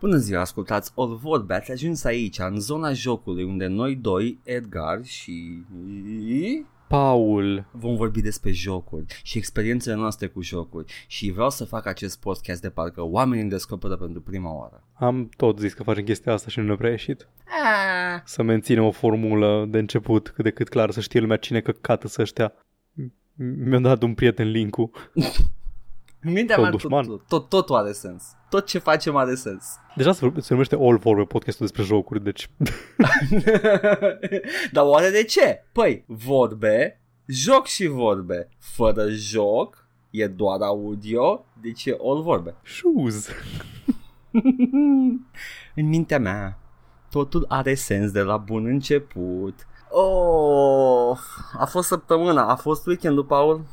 Bună ziua, ascultați All Vorbe, ați ajuns aici, în zona jocului, unde noi doi, Edgar și... Paul. Vom vorbi despre jocuri și experiențele noastre cu jocuri și vreau să fac acest podcast de parcă oamenii îmi descoperă pentru prima oară. Am tot zis că facem chestia asta și nu ne-a prea ieșit. Ah. Să menținem o formulă de început cât de cât clar să știe lumea cine căcată să ăștia. Mi-a dat un prieten link-ul. În mintea Sau mea tot, dușman. tot, tot, totul are sens. Tot ce facem are sens. Deja se, se numește All Vorbe podcastul despre jocuri, deci Dar oare de ce? Păi, vorbe, joc și vorbe. Fără joc, e doar audio, deci e all vorbe. shoes. În mintea mea, totul are sens de la bun început. Oh, a fost săptămâna, a fost weekendul, Paul.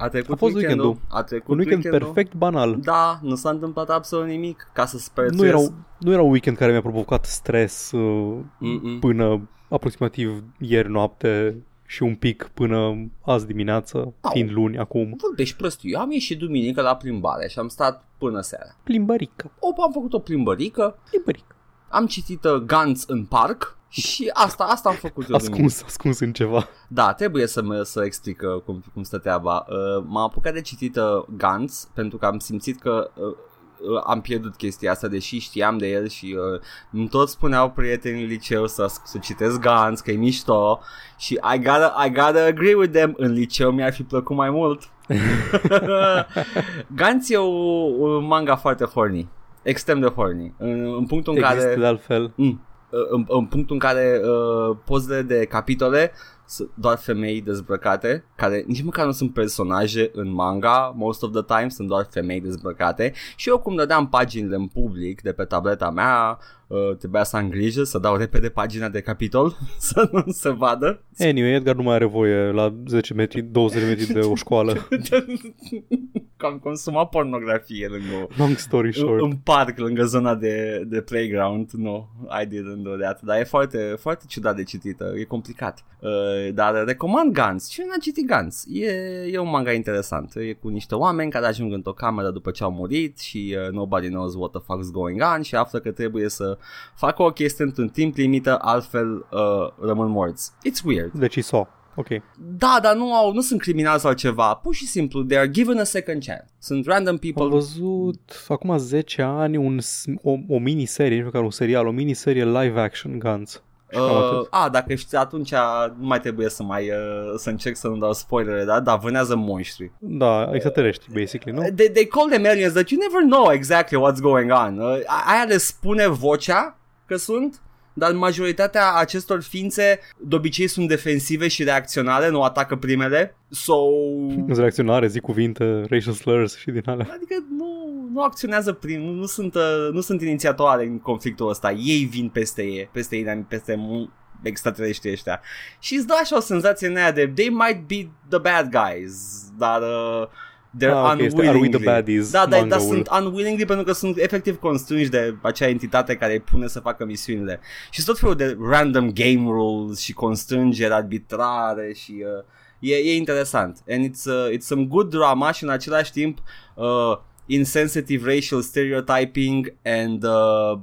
A trecut A fost weekendul. A trecut Un weekend weekendul. perfect banal. Da, nu s-a întâmplat absolut nimic ca să sper Nu era, nu era un weekend care mi-a provocat stres uh, Mm-mm. până aproximativ ieri noapte și un pic până azi dimineață, Au. fiind luni acum. Vorbești prostiu. Eu am ieșit duminică la plimbare și am stat până seara. Plimbărică, O, am făcut o plimbărică, plimbărică. am citit uh, Guns în parc și asta, asta am făcut eu duminică. Ascuns, ascuns în ceva. Da, trebuie să, mă, să explic uh, cum, cum stă treaba. Uh, m-am apucat de citit uh, Guns pentru că am simțit că uh, uh, am pierdut chestia asta, deși știam de el și uh, îmi tot spuneau prietenii în liceu să, să citesc Guns, că e mișto și I gotta, I gotta agree with them. În liceu mi-ar fi plăcut mai mult. Guns e o, un manga foarte horny, extrem de horny. În, în punctul în Există care... de altfel. Mm. În, în punctul în care uh, pozele de capitole sunt doar femei dezbrăcate, care nici măcar nu sunt personaje în manga, most of the time sunt doar femei dezbrăcate. Și eu cum dădeam paginile în public de pe tableta mea, uh, trebuia să am grijă să dau repede pagina de capitol să nu se vadă. Anyway, Edgar nu mai are voie la 10 metri, 20 de metri de o școală. că am consumat pornografie lângă Long story short. în parc lângă zona de, de playground. No, I didn't do that. Dar e foarte, foarte ciudat de citită. E complicat. Uh, dar recomand Guns. Cine n-a citit Guns? E, e un manga interesant. E cu niște oameni care ajung într-o cameră după ce au murit și uh, nobody knows what the fuck's going on și află că trebuie să facă o chestie într-un timp limită altfel uh, rămân morți it's weird Deci e so. Ok. da, dar nu, au, nu sunt criminali sau ceva Pur și simplu, they are given a second chance Sunt random people Am văzut acum 10 ani un, s- o, o miniserie, nici măcar un serial, o miniserie live action Guns. Și cam Uh, atât. a, dacă știi, atunci nu mai trebuie să mai uh, să încerc să nu dau spoilere, da? Dar vânează monștri. Da, extraterestri, basically, nu? They, they call them aliens, but you never know exactly what's going on. Uh, aia le spune vocea că sunt, dar majoritatea acestor ființe de obicei sunt defensive și reacționale, nu atacă primele. So, Sunt reacționare, zic cuvinte, racial slurs și din alea. adică nu, nu acționează prim, nu, nu sunt, uh, nu sunt inițiatoare în conflictul ăsta. Ei vin peste ei, peste ei, peste mu- extraterestri ăștia. Și îți dă așa o senzație în aia de they might be the bad guys, dar uh, they're Ah, ok, este unwillingly. Are We the Baddies, da, dar, dar manga-ul. sunt unwillingly pentru că sunt efectiv constrânși de acea entitate care îi pune să facă misiunile. Și tot felul de random game rules și constrângeri arbitrare și uh, e, e interesant. And it's, uh, it's some good drama și în același timp uh, insensitive racial stereotyping and uh,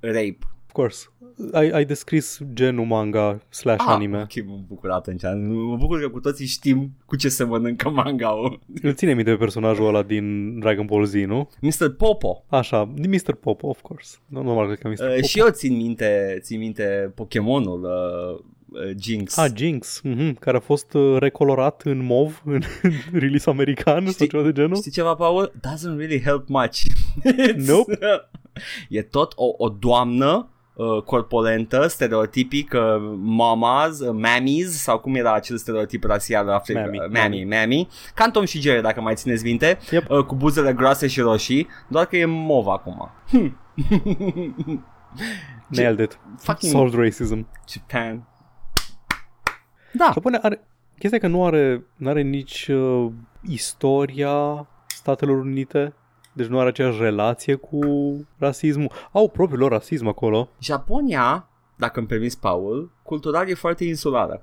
rape. Of course. Ai, ai descris genul manga slash Ah, anime. Ok, mă bucur atunci. Mă bucur că cu toții știm cu ce se mănâncă manga-ul. Îl ține minte pe personajul ăla din Dragon Ball Z, nu? Mr. Popo. Așa, din Mr. Popo, of course. Nu, normal cred că Mr. Uh, Popo. și eu țin minte, țin minte Pokemonul uh, uh, Jinx. Ah, Jinx, mhm, care a fost uh, recolorat în mov în release american sau Știi- ceva de genul. Știi ceva, Paul? Doesn't really help much. It's- Nope. e tot o, o doamnă uh, corpolentă, stereotipic, uh, mamas, uh, mammies, sau cum era acel stereotip rasial african. Mammy, Mammy, mammy, mammy. Ca în Tom și Jerry, dacă mai țineți minte, Yep. uh, cu buzele groase și roșii, doar că e mov acum. Nailed it. Fucking Solved racism. Japan. Da. Japonia are... Chestia e că nu are, nu are nici uh, istoria Statelor Unite, deci nu are aceeași relație cu rasismul. Au propriul lor rasism acolo. Japonia, dacă îmi permis, Paul, cultural e foarte insulară.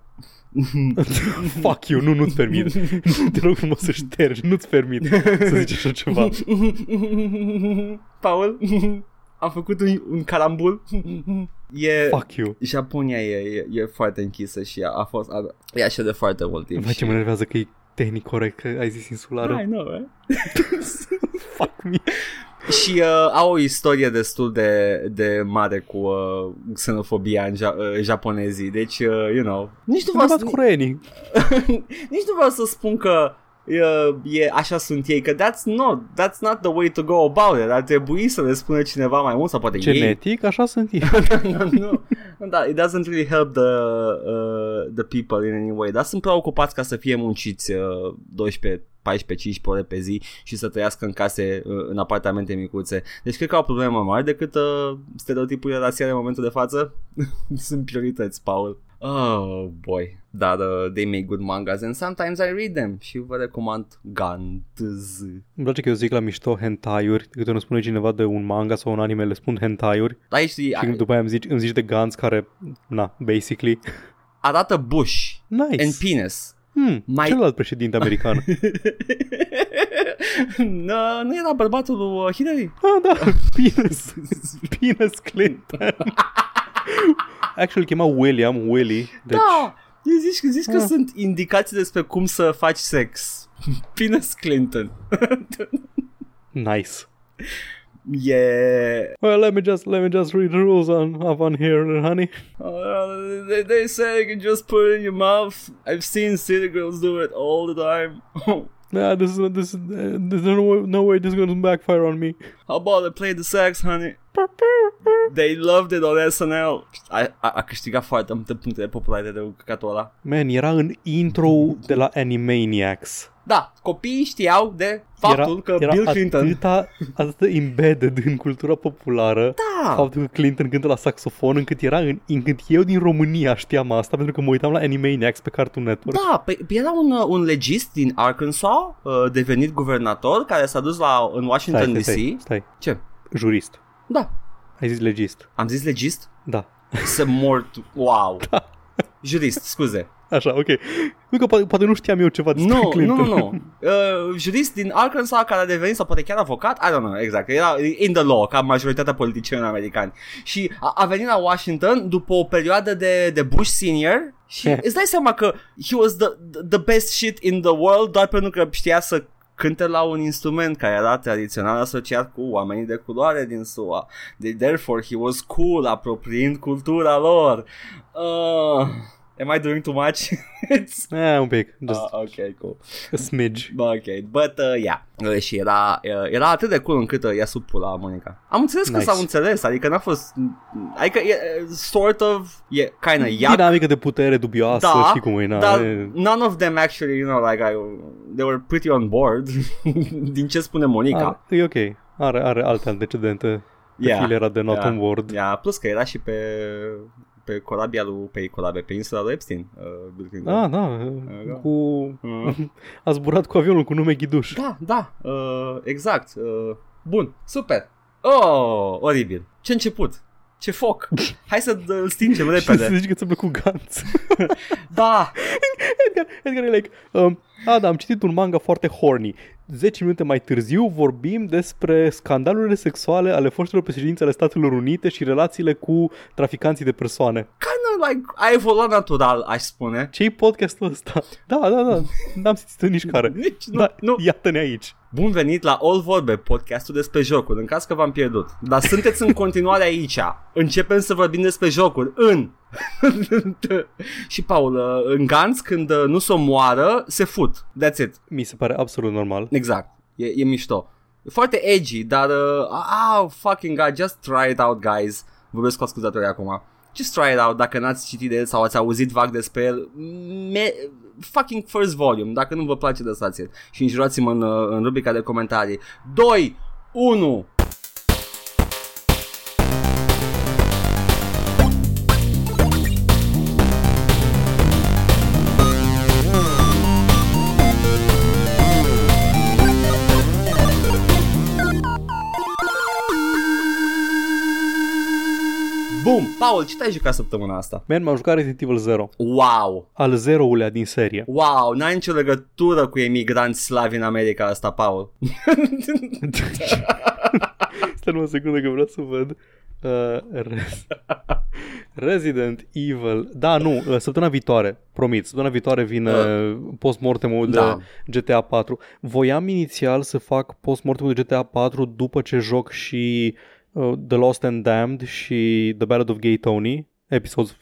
Fuck you, nu, nu-ți permit. Te rog frumos să ștergi, nu-ți permit să zici așa ceva. Paul, Am făcut un, un carambul. E... Fuck you. Japonia e, e, e foarte închisă și a, a fost a, e așa de foarte mult timp. Vai ce și... mă enervează că e tehnic corect că ai zis insulară. I know, right? Fuck me. și uh, au o istorie destul de, de mare cu uh, xenofobia în ja- uh, japonezii. Deci, uh, you know, nici nu, vreau Sunt să, cureenii. nici nu vreau să spun că uh, e, așa sunt ei, că that's not, that's not the way to go about it. Ar trebui să le spună cineva mai mult sau poate ei. Genetic, așa sunt ei. no, no. Da, it doesn't really help the, uh, the people in any way. Dar sunt prea ocupați ca să fie munciți uh, 12 14-15 ore pe zi și să trăiască în case, uh, în apartamente micuțe. Deci cred că au o problemă mai mare decât uh, stereotipurile rasiale în momentul de față. Sunt priorități, Paul. Oh boy. Dar uh, they make good mangas and sometimes I read them și vă recomand Gantz. Îmi place că eu zic la mișto hentai-uri, câte nu spune cineva de un manga sau un anime, le spun hentai-uri Aici și după aia îmi zici, îmi zici de Guns care, na, basically. arată bush Nice. and penis. Hmm, Mai- Celălalt președinte american. no, nu era bărbatul lui uh, Hillary? ah, da, Penis. Penis Clinton. Actually, îl chema William, Willy. Deci, Da! Zici, zici că Ah. sunt indicații despre cum să faci sex. Penis Clinton. nice. Yeah. Well, let me just let me just read the rules on up on here, honey. Uh, they, they say you can just put it in your mouth. I've seen city girls do it all the time. Yeah, this is this is uh, there's no way, no way this is going to backfire on me. How about I play the sex, honey? They loved it on SNL. A, a, a câștigat foarte multe puncte de popularitate de căcatul ăla. Man, era în intro de la Animaniacs. Da, copiii știau de faptul era, că era Bill Clinton... Atâta, atâta embedded în cultura populară Da! faptul că Clinton cântă la saxofon încât era în, încât eu din România știam asta pentru că mă uitam la Animaniacs pe Cartoon Network. Da, păi era un, uh, un legist din Arkansas, uh, devenit guvernator, care s-a dus la, în Washington stai, DC. stai, stai, stai. Ce? Jurist. Da. Ai zis legist. Am zis legist? Da. Să mor tu. Wow. Jurist, scuze. Așa, ok. Nu că poate, poate nu știam eu ceva despre Nu, nu, Clinton. nu, nu. Uh, jurist din Arkansas care a devenit, sau poate chiar avocat, I don't know, exact. Era in the law, ca majoritatea politicienilor americani. Și a, a venit la Washington după o perioadă de, de Bush senior și îți dai seama că he was the, the best shit in the world doar pentru că știa să cânte la un instrument care era tradițional asociat cu oamenii de culoare din SUA. De, therefore, he was cool, apropiind cultura lor. Uh, am I doing too much? It's... Eh, un pic. Just Uh, ok, cool. a smidge. Ok, but uh, yeah. Uh, și era, uh, era atât de cool încât uh, i-a sub pula Monica. Am înțeles că Nice. s-au înțeles, adică n-a fost... Adică e uh, sort of, e kind of yuck. Dinamică de putere dubioasă, Da, știi cum e, na, Dar e- none of them actually, you know, like, I, they were pretty on board din ce spune Monica. Are, e ok. Are, are alte antecedente. Pe Yeah, filera de not yeah. on board. Yeah, plus că era și pe pe corabia lui, pe corabia, pe insula lui Epstein. Uh, Bill Clinton. Ah, da, da. cu... Uh, A zburat cu avionul cu nume Ghiduș. Da, da, uh, exact. Uh, bun, super. Oh, oribil. Ce început. Ce foc. Hai să îl stingem Și să repede. zici că ți-a plăcut Gantz. Da. Edgar, Edgar e like, um, a, da, am citit un manga foarte horny. 10 minute mai târziu vorbim despre scandalurile sexuale ale foștilor președinți ale Statelor Unite și relațiile cu traficanții de persoane. Kind of like, a evoluat natural, aș spune. Ce-i podcastul ăsta? Da, da, da, n-am simțit nici care. Nici nu, Da, nu. iată-ne aici. Bun venit la All Vorbe, podcastul despre jocuri, în caz că v-am pierdut. Dar sunteți în continuare aici. Începem să vorbim despre jocuri în... și Paul, uh, în Gantz, când uh, nu se omoară, se fut. That's it. Mi se pare absolut normal. Exact. E, e mișto. E foarte edgy, dar... Uh, ah, fucking god, just try it out, guys. Vorbesc cu ascultătorii acum. Just try it out dacă n-ați citit de el sau ați auzit vag despre el. Me- fucking first volume. Dacă nu vă place, lăsați-l. Și înjurați-mă în, uh, în rubrica de comentarii. 2, 1... Paul, ce te-ai jucat săptămâna asta? Man, m-am jucat Resident Evil 0, Wow! al zeroulea din serie. Wow, n-ai nicio legătură cu emigranți slavi în America asta, Paul. Stai numai o secundă că vreau să văd. Uh, Res- Resident Evil Da, nu, uh, săptămâna viitoare Promit, săptămâna viitoare vine uh, post-mortemul de da. GTA 4 Voiam inițial să fac post-mortemul de GTA 4 După ce joc și uh, Uh, the Lost and Damned Și The Ballad of Gay Tony episod,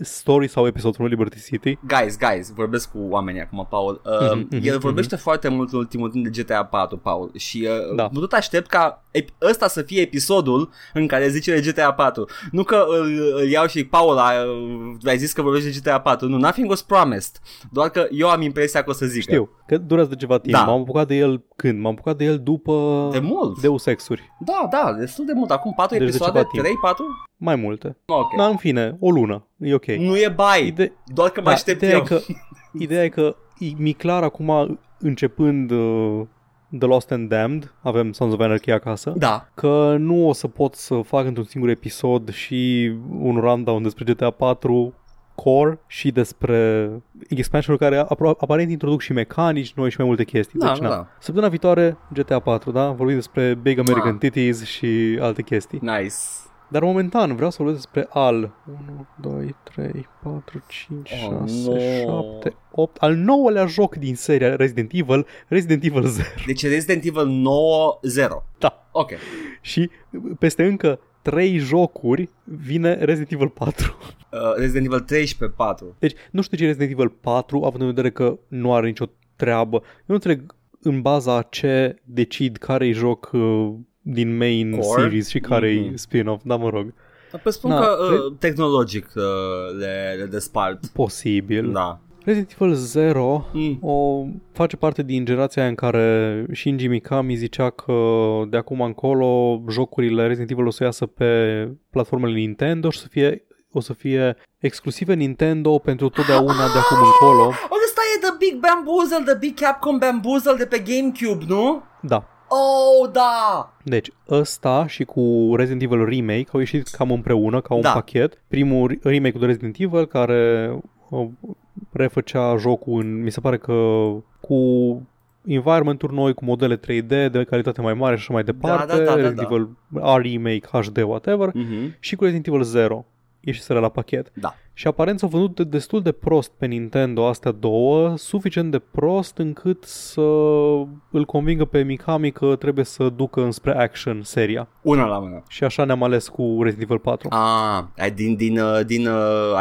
story sau episodul Liberty City. Guys, guys, vorbesc cu oamenii acum, Paul. Uh, mm-hmm, el vorbește mm-hmm. foarte mult în ultimul timp de GTA 4, Paul, și uh, da. tot aștept ca ep- ăsta să fie episodul în care zice de GTA 4. Nu că îl, îl iau și Paul uh, ai zis că vorbești de GTA 4, nu, nothing was promised, doar că eu am impresia că o să zic. Știu, că durează de ceva timp, da. m-am apucat de el când? M-am apucat de el după de mult. Deus Ex-uri. Da, da, destul de mult, acum 4 deci episoade, de 3-4? Mai multe Ok. Dar în fine, o lună, e ok Nu e bai, Ide- doar că mă Da, aștept ideea eu. E că, ideea e că e mi clar acum, începând uh, The Lost and Damned, avem Sons of Anarchy acasă, Da, că nu o să pot să fac într-un singur episod și un rundown despre GTA 4 core și despre expansion care apro- aparent introduc și mecanici noi și mai multe chestii. Da, deci, da, na. da. Săptămâna viitoare GTA 4, da? Vorbim despre Big American Ah. Titties și alte chestii. nice. Dar momentan vreau să vorbesc despre al 1, 2, 3, 4, 5, Oh, 6, no. 7, 8 Al nouălea joc din seria Resident Evil Resident Evil 0 Deci Resident Evil 9 0. Da Ok. Și peste încă 3 jocuri vine Resident Evil 4 Uh, Resident Evil 13 4. Deci nu știu ce e Resident Evil 4 Având în vedere că nu are nicio treabă Eu nu înțeleg în baza a ce decid care e joc uh, din main Core? series și care e Mhm. spin-off, da mă rog. Păi spun Na, că re- uh, tehnologic uh, le, le despart. Posibil. Da. Resident Evil 0 Mm. o face parte din generația aia în care Shinji Mikami zicea că de acum încolo jocurile Resident Evil o să iasă pe platformele Nintendo și să fie, o să fie exclusive Nintendo pentru totdeauna de acum încolo. Oh, ăsta e The Big Bamboozle, The Big Capcom Bamboozle de pe GameCube, nu? Da. Oh, da! Deci ăsta și cu Resident Evil Remake au ieșit cam împreună, ca un Da. pachet. Primul re- remake de Resident Evil care uh, refăcea jocul în, mi se pare că cu environment-uri noi, cu modele 3D de calitate mai mare și așa mai departe. da, da, da, Resident da. Evil R-Remake, HD, whatever. Mm-hmm. Și cu Resident Evil 0 ieșiseră la pachet. Da. Și aparent s-au vândut de- destul de prost pe Nintendo astea două, suficient de prost încât să îl convingă pe Mikami că trebuie să ducă înspre action seria. Una la mână. Și așa ne-am ales cu Resident Evil 4. Ah, ai din, din, uh, din uh,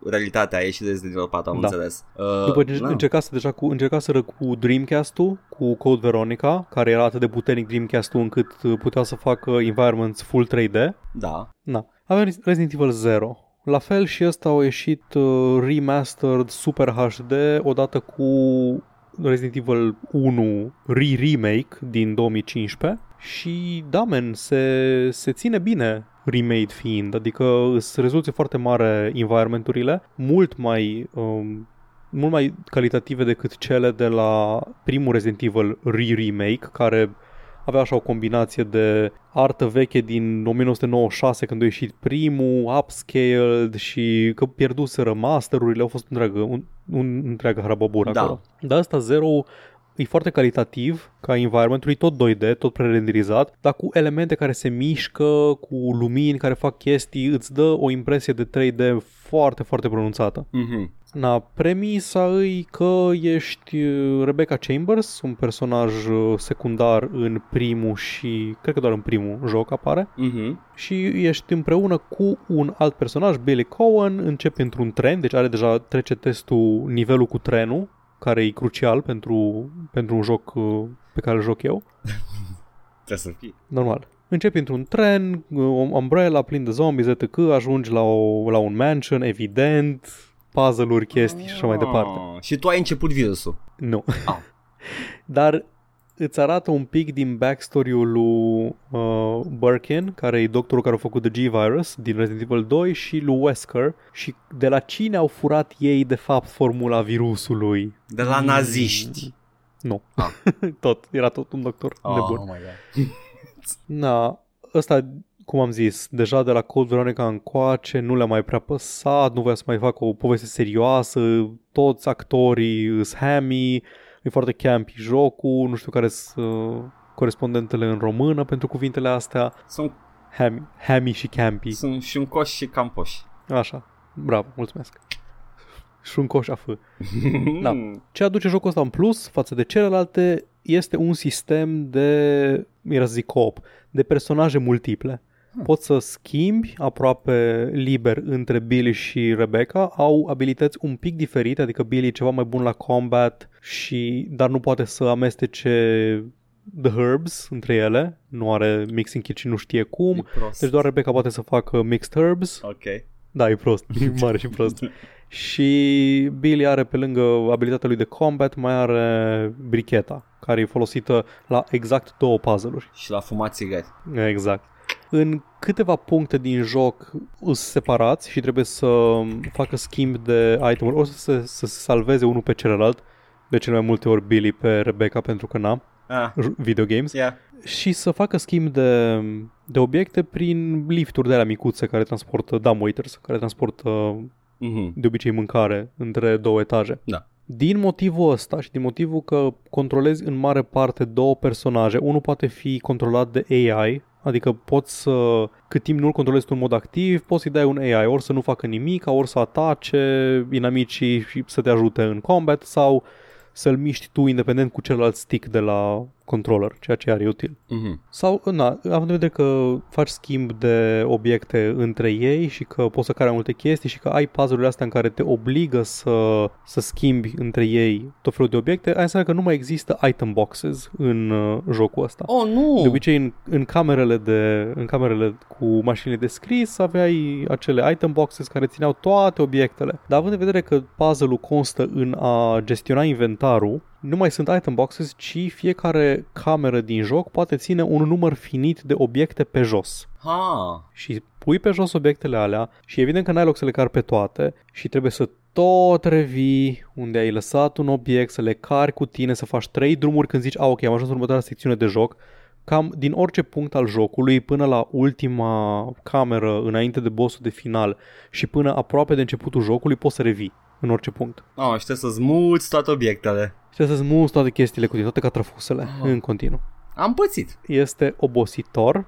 această realitate a ieșit Resident Evil 4, am Da. înțeles. Uh, După ce da. încercase deja cu, încercaseră cu Dreamcast-ul, cu Code Veronica, care era atât de puternic Dreamcast-ul încât uh, putea să facă environments full 3D. Da. Na. Avem Resident Evil 0. La fel și ăsta au ieșit uh, remastered Super HD odată cu Resident Evil 1 re-remake din 2015 și da, man, se, se ține bine remade fiind, adică sunt rezoluție foarte mare environmenturile, mult mai um, mult mai calitative decât cele de la primul Resident Evil re-remake, care avea așa o combinație de artă veche din 1996 când a ieșit primul, upscaled și că pierduseră masterurile, au fost întreagă, un, un întreagă harababură Da. acolo. Dar asta Zero e foarte calitativ ca environment e tot 2D, tot prerenderizat, dar cu elemente care se mișcă, cu lumini care fac chestii, îți dă o impresie de 3D foarte, foarte pronunțată. Mm-hmm. Na, premisa îi că ești uh, Rebecca Chambers, un personaj uh, secundar în primul și cred că doar în primul joc apare Mm-hmm. și ești împreună cu un alt personaj, Billy Cohen, începe într-un tren, deci are deja trece testul nivelul cu trenul, care e crucial pentru, pentru un joc uh, pe care îl joc eu. Trebuie să fie. Normal. Începi într-un tren, o umbrella plin de zombies, etc. Ajungi la, o, la un mansion, evident, puzzle-uri, chestii și așa mai departe. Ah, Și tu ai început virusul. Nu. Ah. Dar îți arată un pic din backstory-ul lui uh, Birkin, care e doctorul care a făcut The G-Virus din Resident Evil 2 și lui Wesker și de la cine au furat ei de fapt formula virusului. De la naziști. Nu. Ah. tot. Era tot un doctor Oh, nebun. oh my god. Na, ăsta cum am zis, deja de la Code Veronica încoace nu le-a mai prea păsat, nu voia să mai facă o poveste serioasă, toți actorii îs hammy, e foarte campy jocul, nu știu care sunt uh, corespondentele în română pentru cuvintele astea. Sunt, Hammy, hammy și campy. sunt și un coș și campoș. Așa, bravo, mulțumesc. Și un coș afă. Da. Ce aduce jocul ăsta în plus față de celelalte este un sistem de, era să zic co-op, de personaje multiple. Poți să schimbi aproape liber între Billy și Rebecca, au abilități un pic diferite, adică Billy e ceva mai bun la combat, și, dar nu poate să amestece the herbs între ele, nu are mixing kit și nu știe cum, E prost. deci doar Rebecca poate să facă mixed herbs, Ok. da, e prost, e mare și prost. Și Billy are pe lângă abilitatea lui de combat, mai are bricheta, care e folosită la exact două puzzle-uri. Și la fumat țigări. Exact. În câteva puncte din joc sunt separați și trebuie să facă schimb de itemuri, ori să se, să se salveze unul pe celălalt, de cele mai multe ori Billy pe Rebecca pentru că n-am Ah, j- video games, yeah. și să facă schimb de, de obiecte prin lifturi de la micuțe care transportă dumbwaiters, care transportă Mhm. de obicei mâncare între două etaje. Da. Din motivul ăsta și din motivul că controlezi în mare parte două personaje, unul poate fi controlat de AI, adică poți să, cât timp nu-l controlezi tu în mod activ, poți să-i dai un AI, ori să nu facă nimic, ori să atace inamicii și să te ajute în combat sau să-l miști tu independent cu celălalt stick de la controller, ceea ce are util. Mhm. Sau, na, având în vedere că faci schimb de obiecte între ei și că poți să care multe chestii și că ai puzzle-urile astea în care te obligă să, să schimbi între ei tot felul de obiecte, aia înseamnă că nu mai există item boxes în uh, jocul ăsta. Oh, nu! De obicei în, în, camerele de, în camerele cu mașinile de scris aveai acele item boxes care țineau toate obiectele. Dar având în vedere că puzzle-ul constă în a gestiona inventarul, nu mai sunt item boxes, ci fiecare cameră din joc poate ține un număr finit de obiecte pe jos. Ha. Și pui pe jos obiectele alea și evident că n-ai loc să le cari pe toate și trebuie să tot revii unde ai lăsat un obiect, să le cari cu tine, să faci trei drumuri când zici, a, ok, am ajuns în următoarea secțiune de joc, cam din orice punct al jocului până la ultima cameră înainte de bossul de final și până aproape de începutul jocului poți să revii în orice punct. Oh, și trebuie să-ți muți toate obiectele. Și trebuie să-ți muți toate chestiile cu tine, toate catrafusele, Ah. în continuu. Am pățit. Este obositor,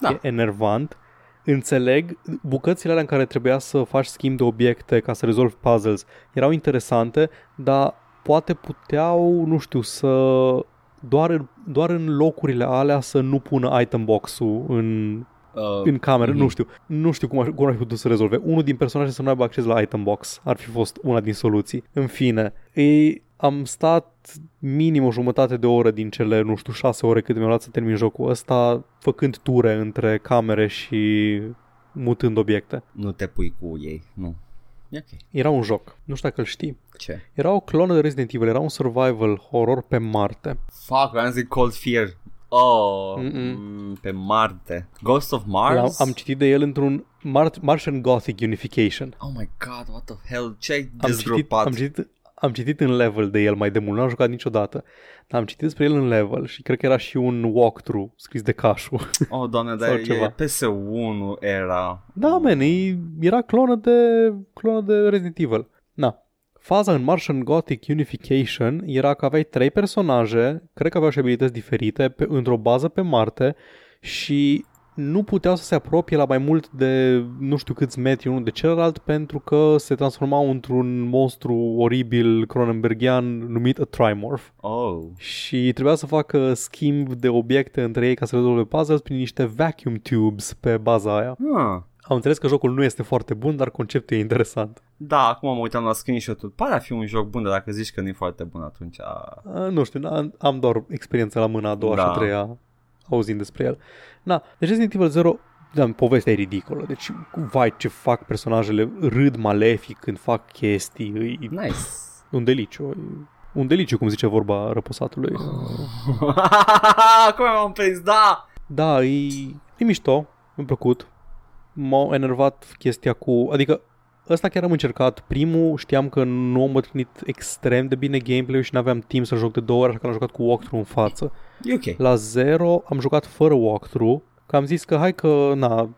Da. e enervant, înțeleg bucățile alea în care trebuia să faci schimb de obiecte ca să rezolvi puzzles erau interesante, dar poate puteau, nu știu, să doar în, doar în locurile alea să nu pună item box-ul în, Uh, în cameră, mhm. nu știu. Nu știu cum, ar, cum ar fi putut să rezolve. Unul din personaje să nu aibă acces la item box. Ar fi fost una din soluții. În fine, ei, am stat minim o jumătate de oră din cele, nu știu, șase ore cât mi-a luat să termin jocul ăsta, făcând ture între camere și mutând obiecte. Nu te pui cu ei. Nu. E ok. Era un joc, nu știu dacă îl știi. Ce? Era o clonă de Resident Evil, era un survival horror pe Marte. Fuck, am zis Cold Fear. Oh, Mm-mm. mm, pe Marte. Ghost of L-am, Mars? am citit de el într-un Mar- Martian Gothic Unification. Oh my god, what the hell? Ce ai Am citit, dezgropat? am, citit, am citit în level de el mai de mult, n-am jucat niciodată. Dar am citit despre el în level și cred că era și un walkthrough scris de Cașu. Oh, doamne, Sau dar ceva. e PS1 era. da, man, e, era clonă de, clonă de Resident Evil. Na. Faza în Martian Gothic Unification era că aveai trei personaje, cred că aveau și abilități diferite, pe, într-o bază pe Marte și nu puteau să se apropie la mai mult de nu știu câți metri unul de celălalt pentru că se transformau într-un monstru oribil cronenbergian numit a Trimorph. Oh. Și trebuia să facă schimb de obiecte între ei ca să rezolve puzzles prin niște vacuum tubes pe baza aia. Huh. Am înțeles că jocul nu este foarte bun, dar conceptul e interesant. Da, acum mă uitam la screenshot-ul. Pare a fi un joc bun, dar dacă zici că nu e foarte bun atunci... A... A, nu știu, am, am doar experiență la mâna a doua Da. și a treia auzind despre el. Na, deci Resident Evil 0 da, povestea e ridicolă. Deci, vai ce fac personajele, râd malefic când fac chestii, e Nice. un deliciu. E un deliciu, cum zice vorba răposatului. Acum m-am prins, da! Da, e, e mișto, mi-a plăcut. M-a enervat chestia cu... Adică ăsta chiar am încercat. Primul știam că nu am bătrânit extrem de bine gameplay și n-aveam timp să joc de două ori, așa că l-am jucat cu walkthrough în față. E ok. La 0 am jucat fără walkthrough, Că am zis că hai că, na,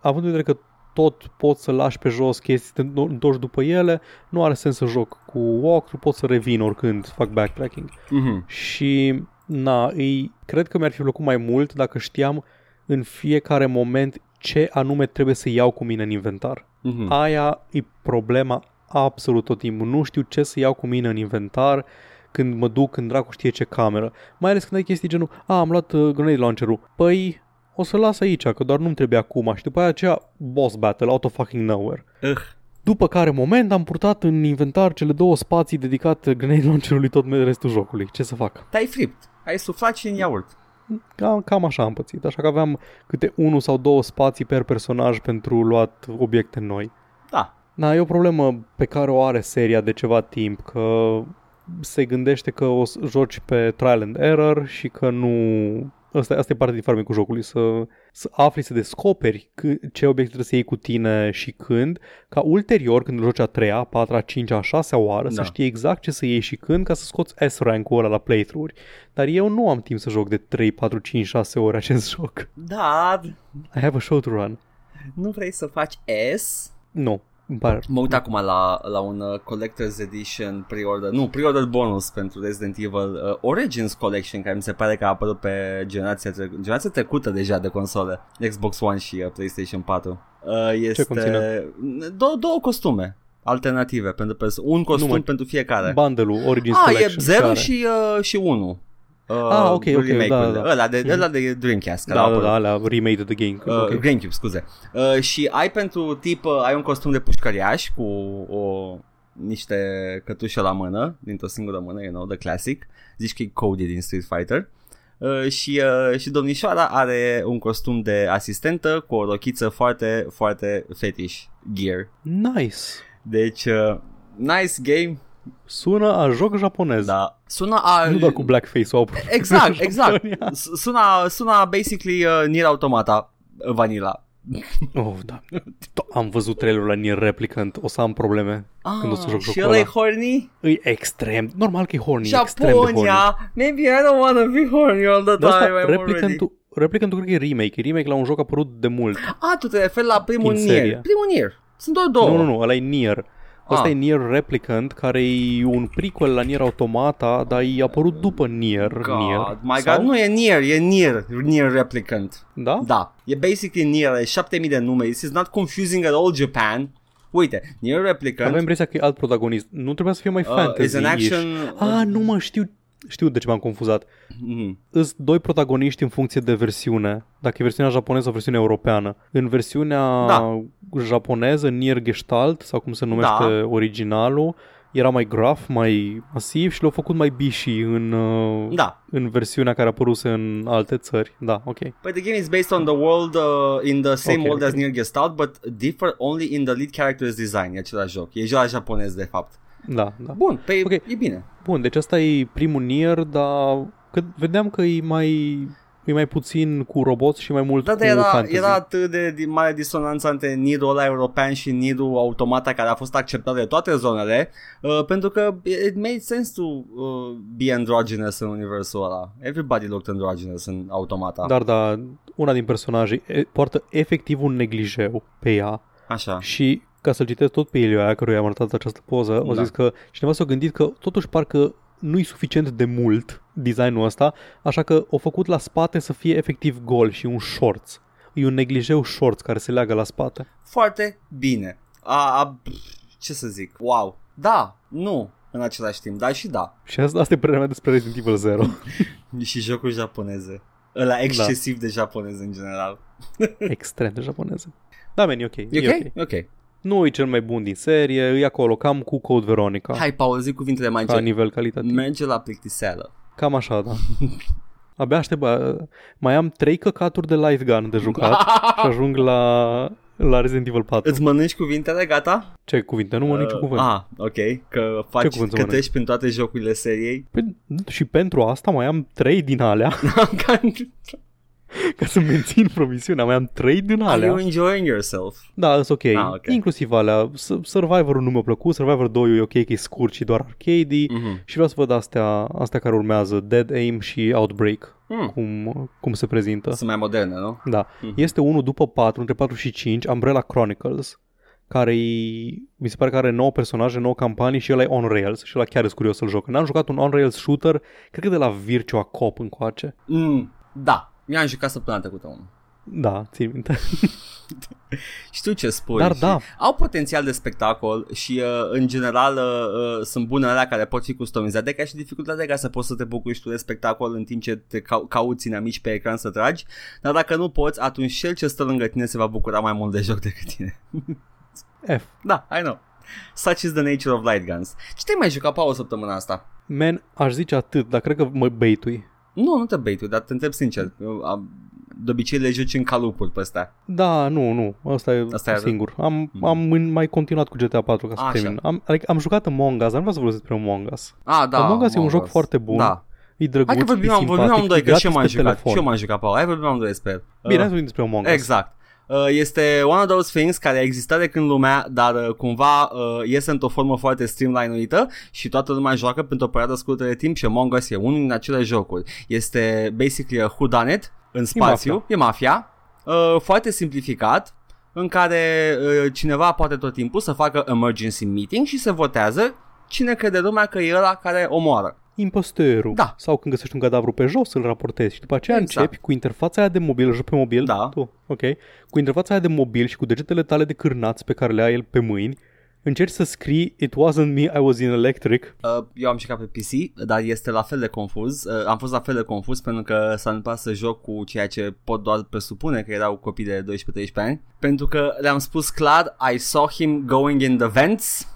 având în vedere că tot poți să lași pe jos chestii, te întorci după ele, nu are sens să joc cu walkthrough, pot să revin oricând, fac backtracking. Mhm. Și, na, îi, cred că mi-ar fi plăcut mai mult dacă știam în fiecare moment ce anume trebuie să iau cu mine în inventar. Mhm. Aia e problema absolut tot timpul. Nu știu ce să iau cu mine în inventar când mă duc în dracu știe ce cameră. Mai ales când ai chestii genul, a, am luat uh, grenade launcher-ul. Păi, o să las aici, că doar nu-mi trebuie acum. Și după aia aceea, boss battle, out of fucking nowhere. Uh. După care moment am purtat în inventar cele două spații dedicate grenade launcher-ului tot restul jocului. Ce să fac? Te-ai fript. Ai suflat și în iaurt. Cam, cam așa am pățit, așa că aveam câte unul sau două spații per personaj pentru luat obiecte noi. Da. Da, e o problemă pe care o are seria de ceva timp, că se gândește că o să joci pe trial and error și că nu... Asta, asta e parte din farmecul jocului, să, să afli, să descoperi c- ce obiecte trebuie să iei cu tine și când, ca ulterior, când joci a treia, a patra, a cincea, a șasea oară, da. să Da. știi exact ce să iei și când, ca să scoți S-rank-ul ăla la playthrough-uri. Dar eu nu am timp să joc de 3, 4, 5, 6 ore acest joc. Da, I have a show to run. nu vrei să faci S? Nu, îmi pare. Mă uit acum la, la un uh, Collector's Edition pre-order, nu, pre-order bonus pentru Resident Evil uh, Origins Collection, care mi se pare că a apărut pe generația, tre- generația trecută deja de console, Xbox One și uh, PlayStation 4. Uh, este conține? două, două costume alternative pentru perso- un costum mă- pentru fiecare. Bundle-ul Origins Ah, Collection. e 0 care- și, uh, și 1. Uh, Ah, ok, ok, remake-urile. da, da. Ăla de, Mhm. ăla de Dreamcast. care Da, a da, apărut. da, alea remade the game. Uh, ok. Gamecube, scuze. Uh, și ai pentru tip, uh, ai un costum de pușcăriaș cu o, niște cătușe la mână, dintr-o singură mână, you know, the classic. Zici că e Cody din Street Fighter. Uh, și, uh, și domnișoara are un costum de asistentă cu o rochiță foarte, foarte fetish gear. Nice. Deci, uh, nice game, Sună a joc japonez. da. Sună a... Nu doar cu blackface-ul. au Exact, în exact. Japonia. S- Suna, suna basically uh, Nier Automata uh, Vanilla. Oh, da. Am văzut trailerul la Nier Replicant. O să am probleme când o să joc Ah, și jocul ăla e ăla. horny? E extrem. Normal că e horny. e extrem de horny. Japonia, maybe I don't wanna be horny all the Dar time. asta, I'm already... Replicantul, Replicantul cred că e remake. E remake la un joc apărut de mult. Ah, tu te referi la primul Din Nier. serie. Primul Nier. Sunt doar două. Nu, nu, nu. Ăla e Nier. Asta Ah. e Nier Replicant, care e un prequel la Nier Automata, dar e apărut după Nier. God, Nier. my Sau? god, nu e Nier, e Nier, Nier Replicant. Da? Da, e basically Nier, are 7000 de nume. This is not confusing at all Japan. Uite, Nier Replicant Aveam impresia că e alt protagonist. Nu trebuia să fie mai uh, fantasy is an action... Ah, nu mă știu. Știu de ce m-am confuzat. Mhm. Îs doi protagoniști în funcție de versiune. Dacă e versiunea japoneză sau versiunea europeană. În versiunea Da. japoneză, Nier Gestalt, sau cum se numește Da. originalul, era mai gruff, mai masiv și l-au făcut mai bishi în, uh, Da, în versiunea care a apăruse în alte țări. Da, ok. But the game is based on the world uh, in the same Ok, world ok. as Nier Gestalt, but differ only in the lead character's design. E același joc. E joc japonez, de fapt. Da, da. Bun, pe Ok. e bine. Bun, deci asta e primul Nier, dar că vedeam că e mai, e mai puțin cu roboți și mai mult Da, cu dar era, fantasy. era atât de di- mare disonanță între Niro ăla european și Niro automata care a fost acceptat de toate zonele, uh, pentru că it made sense to uh, be androgynous în universul ăla. Everybody looked androgynous în automata. Dar da, una din personaje e, poartă efectiv un neglijeu pe ea Așa. și ca să-l citesc tot pe Ilioaia, căruia am arătat această poză, o Da. zis că cineva s-a gândit că totuși parcă nu-i suficient de mult designul ăsta, așa că o făcut la spate să fie efectiv gol și un shorts. E un neglijeu shorts care se leagă la spate. Foarte bine. A, a, ce să zic? Wow. Da, nu, în același timp, da și da. Și asta, asta e părerea mea despre Resident Evil 0. Și jocuri japoneze. Ăla excesiv de japonez în general. Extrem de japoneză. Da, man, e ok. E E ok? ok. Ok. Nu e cel mai bun din serie, e acolo, cam cu Code Veronica. Hai, Paul, zic cuvintele mai ca încet. nivel calitativ. Merge la plictiseală. Cam așa, da. Abia aștept, bă, mai am trei căcaturi de light gun de jucat și ajung la, la Resident Evil 4. Îți mănânci cuvintele, gata? Ce cuvinte? Nu mă niciun cuvânt. Ah, ok. Că faci, cuvânt să că mănânci? treci prin toate jocurile seriei. Păi, și pentru asta mai am trei din alea ca să mențin promisiunea. Mai am trei din Are alea. you enjoying yourself? Da, sunt ok. Ah, ok. Inclusiv alea. S- Survivor-ul nu mi-a plăcut, Survivor 2 e ok, că e scurt și doar arcade Mhm. și vreau să văd astea, astea care urmează, Dead Aim și Outbreak, Hmm. cum, cum se prezintă. Sunt mai moderne, nu? Da. Mhm. Este unul după 4, între 4 și 5, Umbrella Chronicles, care mi se pare că are 9 personaje, 9 campanii și ăla e on rails și ăla chiar e curios să-l joc. N-am jucat un on rails shooter, cred că de la Virtua Cop încoace. Mm, da, mi-am jucat săptămâna trecută unul. Da, țin minte. Știu ce spui. Dar și da. Au potențial de spectacol și uh, în general uh, uh, sunt bune alea care pot fi customizate ca și dificultatea ca să poți să te bucuri și tu de spectacol în timp ce te cau- cauți inamici pe ecran să tragi. Dar dacă nu poți, atunci cel ce stă lângă tine se va bucura mai mult de joc decât tine. F. da, I know. Such is the nature of light guns. Ce te-ai mai jucat, Paul, săptămâna asta? Man, aș zice atât, dar cred că mă baitui. Nu, nu te bait dar te întreb sincer. Eu am- De obicei le joci în calupuri pe astea. Da, nu, nu, asta e Asta e- singur. Am, Mm. am în- mai continuat cu GTA 4 ca să Așa. termin. Am, adică am jucat Among Us, dar nu vreau să vorbesc despre Among Us. Ah, da. Among Us e un Among joc Us. foarte bun. Da. E drăguț, Hai că vorbim, e am, simpatic, vorbim amândoi, e că și eu gratis m-am pe jucat. telefon. Și eu m-am jucat, Paul. Hai vorbim amândoi despre el. Bine, hai Uh, să vorbim despre Among Us. Exact. Uh, Este one of those things care a existat de când lumea, dar uh, cumva uh, iese într-o formă foarte streamline-uită și toată lumea joacă pentru o perioadă scurtă de timp și Among Us e unul din acele jocuri. Este basically a whodunit în spațiu, mafia. e mafia, uh, foarte simplificat, în care uh, cineva poate tot timpul să facă emergency meeting și se votează cine crede lumea că e ăla care omoară. Impostorul. Da. Sau când găsești un cadavru pe jos, îl raportezi și după aceea Exact. începi cu interfața aia de mobil, îl joci pe mobil, Da. tu, ok, cu interfața aia de mobil și cu degetele tale de cârnați pe care le ai el pe mâini, încerci să scrii It wasn't me, I was in electric. Uh, eu am jucat pe PC, dar este la fel de confuz. Uh, am fost la fel de confuz pentru că s-a întâmplat să joc cu ceea ce pot doar presupune că erau copii de 12-13 ani. Pentru că le-am spus clar, I saw him going in the vents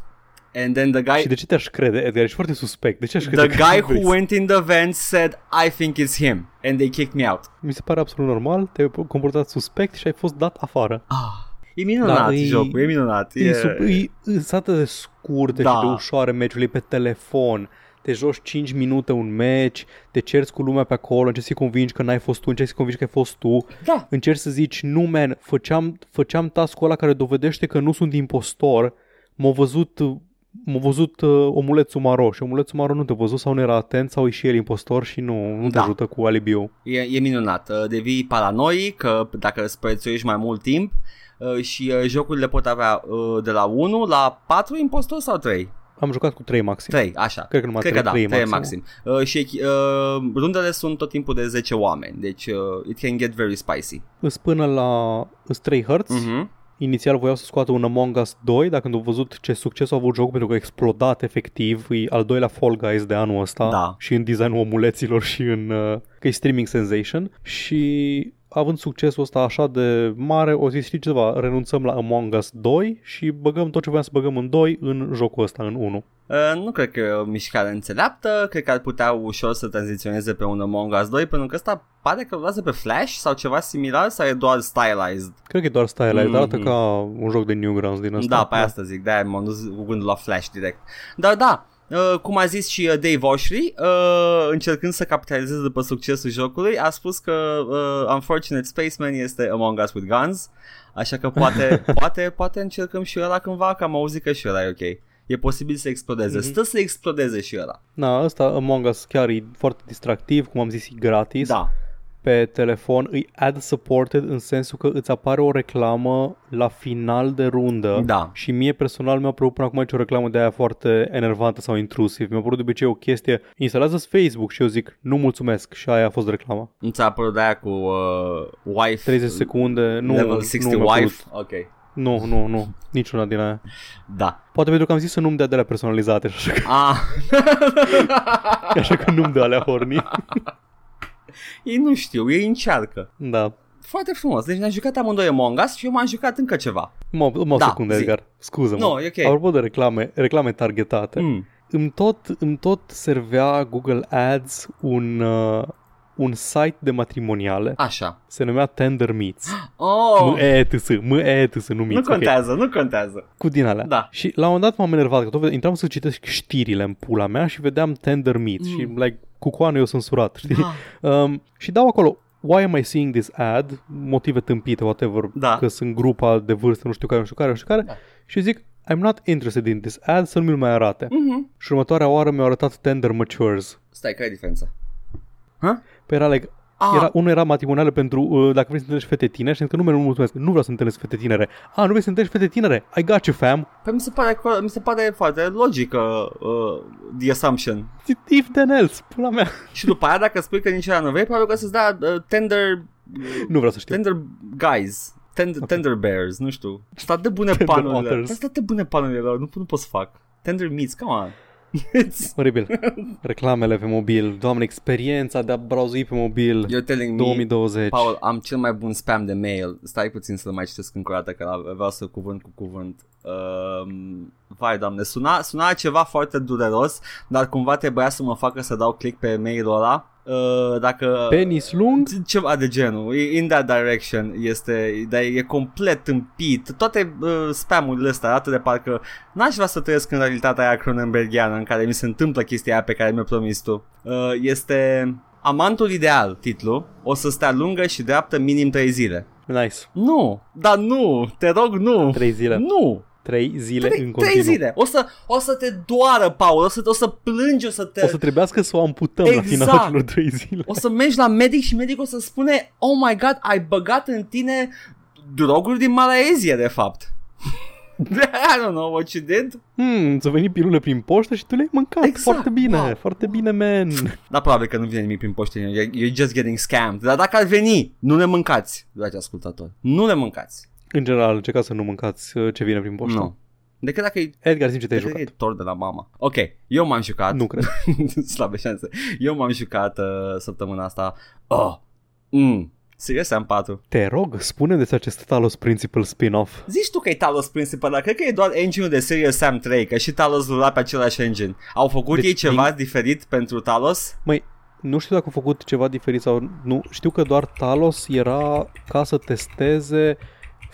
and then the guy... Și de ce te-aș crede, Edgar? Ești foarte suspect. De ce aș crede The că guy vrei who să- went in the vents said, I think it's him. And they kicked me out. Mi se pare absolut normal, te-ai comportat suspect și ai fost dat afară. Ah, e minunat Da, da, e- jocul, e minunat. E, sub, e, sunt atât de scurte Da. și de ușoare meciurile pe telefon. Te joci 5 minute un match, te cerți cu lumea pe acolo, încerci să-i convingi că n-ai fost tu, încerci să-i convingi că ai fost tu, Da. încerci să zici, nu man, făceam, făceam task-ul ăla care dovedește că nu sunt impostor, m-a văzut, m-a văzut uh, omulețul maro și omulețul maro nu te-a văzut sau nu era atent sau e și el impostor și nu, nu te Da. ajută cu alibiu. E, e minunat. Uh, Devii paranoic că dacă îți prețuiești mai mult timp uh, și uh, jocurile pot avea uh, de la 1 la 4 impostori sau 3? Am jucat cu 3 maxim. 3, așa. Cred că numai Cred că trei- da, trei 3 maxim. maxim. Uh, și uh, rundele sunt tot timpul de 10 oameni, deci uh, it can get very spicy. Îs până la îs 3 hărți, Uh-huh. Inițial voiau să scoată un Among Us 2, dar când au văzut ce succes a avut jocul pentru că a explodat efectiv, e al doilea Fall Guys de anul ăsta Da. și în designul omuleților și în uh, că e streaming sensation și având succesul ăsta așa de mare, o zis știi ceva, renunțăm la Among Us 2 și băgăm tot ce voiam să băgăm în 2 în jocul ăsta, în 1. Uh, nu cred că e o mișcare înțeleaptă, cred că ar putea ușor să tranziționeze pe un Among Us 2 pentru că ăsta pare că luează pe Flash sau ceva similar sau e doar stylized. Cred că e doar stylized, mm-hmm. arată Mhm. ca un joc de Newgrounds din ăsta. Da, pe asta zic, de-aia m-am dus cu gândul la Flash direct. Dar da, uh, cum a zis și uh, Dave Oshry, uh, încercând să capitalizeze după succesul jocului, a spus că uh, Unfortunate Spaceman este Among Us with Guns, așa că poate, poate, poate încercăm și ăla cândva, că am auzit că și ăla e ok. E posibil să explodeze. Mhm. Stă să explodeze și ăla. Na, ăsta Among Us chiar e foarte distractiv, cum am zis, e gratis. Da. Pe telefon îi ad supported în sensul că îți apare o reclamă la final de rundă Da. și mie personal mi-a părut până acum aici o reclamă de aia foarte enervantă sau intrusiv. Mi-a părut de obicei o chestie, instalează Facebook și eu zic nu mulțumesc și aia a fost reclama. Nu ți-a apărut de aia cu uh, wife 30 secunde, nu, level nu 60 mi-a părut. wife? Ok. Nu, nu, nu, niciuna din aia. Da. Poate pentru că am zis să nu-mi dea de la personalizate, așa că, Ah. așa că nu-mi dă alea horny. Ei nu știu, ei încearcă. Da. Foarte frumos. Deci ne-am jucat amândoi Among Us și eu m-am jucat încă ceva. Mă, mă Da, da, secundă, zi. Edgar. Scuză-mă. No, e ok. Apropo de reclame, reclame targetate. Mm. îmi tot, îmi tot servea Google Ads un, uh, un site de matrimoniale. Așa. Se numea Tender Meets. Oh, M e t s m e t s nu nu Meets. ok. contează, nu contează. Cu din alea. Da. Și la un moment dat m-am enervat, că tot vede- intram să citesc știrile în pula mea și vedeam Tender Meets Mm. și like, cu coană eu sunt surat, știi? Ah. Um, și dau acolo why am I seeing this ad? Motive tâmpite, whatever, Da. că sunt grupa de vârstă, nu știu care, nu știu care, nu știu care. Da. Și zic, I'm not interested in this ad, să nu mi-l mai arate. Mhm. Și următoarea oară mi-au arătat Tender Matures. Stai, care e diferența? Păi era like, Ah, era, unul era matrimonială pentru uh, dacă vrei să întâlnești fete tinere și am zis că nu, nu mulțumesc, nu vreau să întâlnesc fete tinere. A, nu vrei să întâlnești fete tinere? I got you, fam. Păi mi se pare, co- mi se pare foarte logică uh, the assumption. If then else, pula mea. Și după aia dacă spui că nici ea nu vrei, probabil că să-ți dea uh, tender, Nu vreau să știu. tender guys. Tender, okay. tender bears, nu știu. Sunt atât de bune Tender panurile. otters. Sunt atât de bune panurile lor, nu, nu pot să fac. Tender meats, come on. It's- Oribil. Reclamele pe mobil. Doamne, experiența de a brauzui pe mobil. You're telling me 2020. Paul, am cel mai bun spam de mail. Stai puțin să mai citesc încă o dată, că vreau să cuvânt cu cuvânt. Um, vai, doamne, suna, suna ceva foarte dureros, dar cumva trebuia să mă facă să dau click pe mailul ăla. Uh, dacă Penis lung. ceva de genul, e in that direction este, dar e complet împit. Toate uh, spamurile astea arată de parcă n-aș vrea să trăiesc în realitatea aia cronenbergiană în care mi se întâmplă chestia aia pe care mi-o promis tu. Uh, este Amantul ideal, titlu, o să stea lungă și dreaptă minim 3 zile. Nice. Nu, dar nu, te rog nu. Trei zile. Nu, Trei zile în trei, continuu. trei zile. O să, o să te doară, Paul, o să, o să plângi, o să te... O să trebuiască să o amputăm la Exact. finalul celor trei zile. O să mergi la medic și medicul o să spune Oh my god, ai băgat în tine droguri din Malaezia, de fapt. I don't know what you did. Hmm, ți-a venit pilule prin poștă și tu le-ai mâncat. Exact, Foarte bine, wow. foarte bine, man. Dar probabil că nu vine nimic prin poștă, you're, you're just getting scammed. Dar dacă ar veni, nu le mâncați, dragi ascultători. Nu le mâncați. În general, încercați să nu mâncați uh, ce vine prin poștă. Nu. Decât dacă e, Edgar, zi ce te-ai decât că jucat. e tor de la mama. Ok, eu m-am jucat. Nu cred. Slabe șanse. Eu m-am jucat uh, săptămâna asta. Oh. Mm. Serios, am 4. Te rog, spune despre acest Talos Principal spin-off. Zici tu că e Talos Principal, dar cred că e doar engine-ul de Serious Sam 3, că și Talos rula pe același engine. Au făcut Deci, ei ceva din- diferit pentru Talos? Măi, nu știu dacă au făcut ceva diferit sau nu. Știu că doar Talos era ca să testeze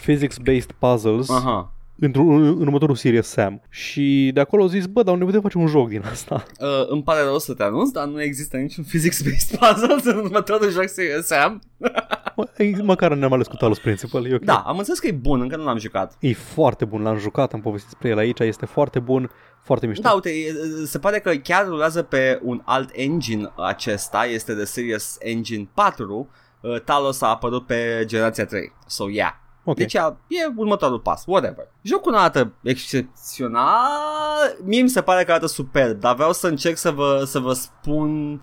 physics-based puzzles Aha. într-un, în următorul Serious Sam. Și de acolo au zis, bă, dar ne putem face un joc din asta. Uh, îmi pare rău să te anunț, dar nu există niciun physics-based puzzle în următorul joc Serious Sam. Mă, măcar ne-am ales cu Talos Principal, e ok. Da, am înțeles că e bun, încă nu l-am jucat. E foarte bun, l-am jucat, am povestit despre el aici, este foarte bun, foarte mișto. Da, uite, e- se pare că chiar rulează pe un alt engine acesta, este de Serious Engine 4. Uh, Talos a apărut pe generația 3. So, yeah. Ok. Deci e următorul pas, whatever. Jocul nu arată excepțional, mie mi se pare că arată superb, dar vreau să încerc să vă, să vă spun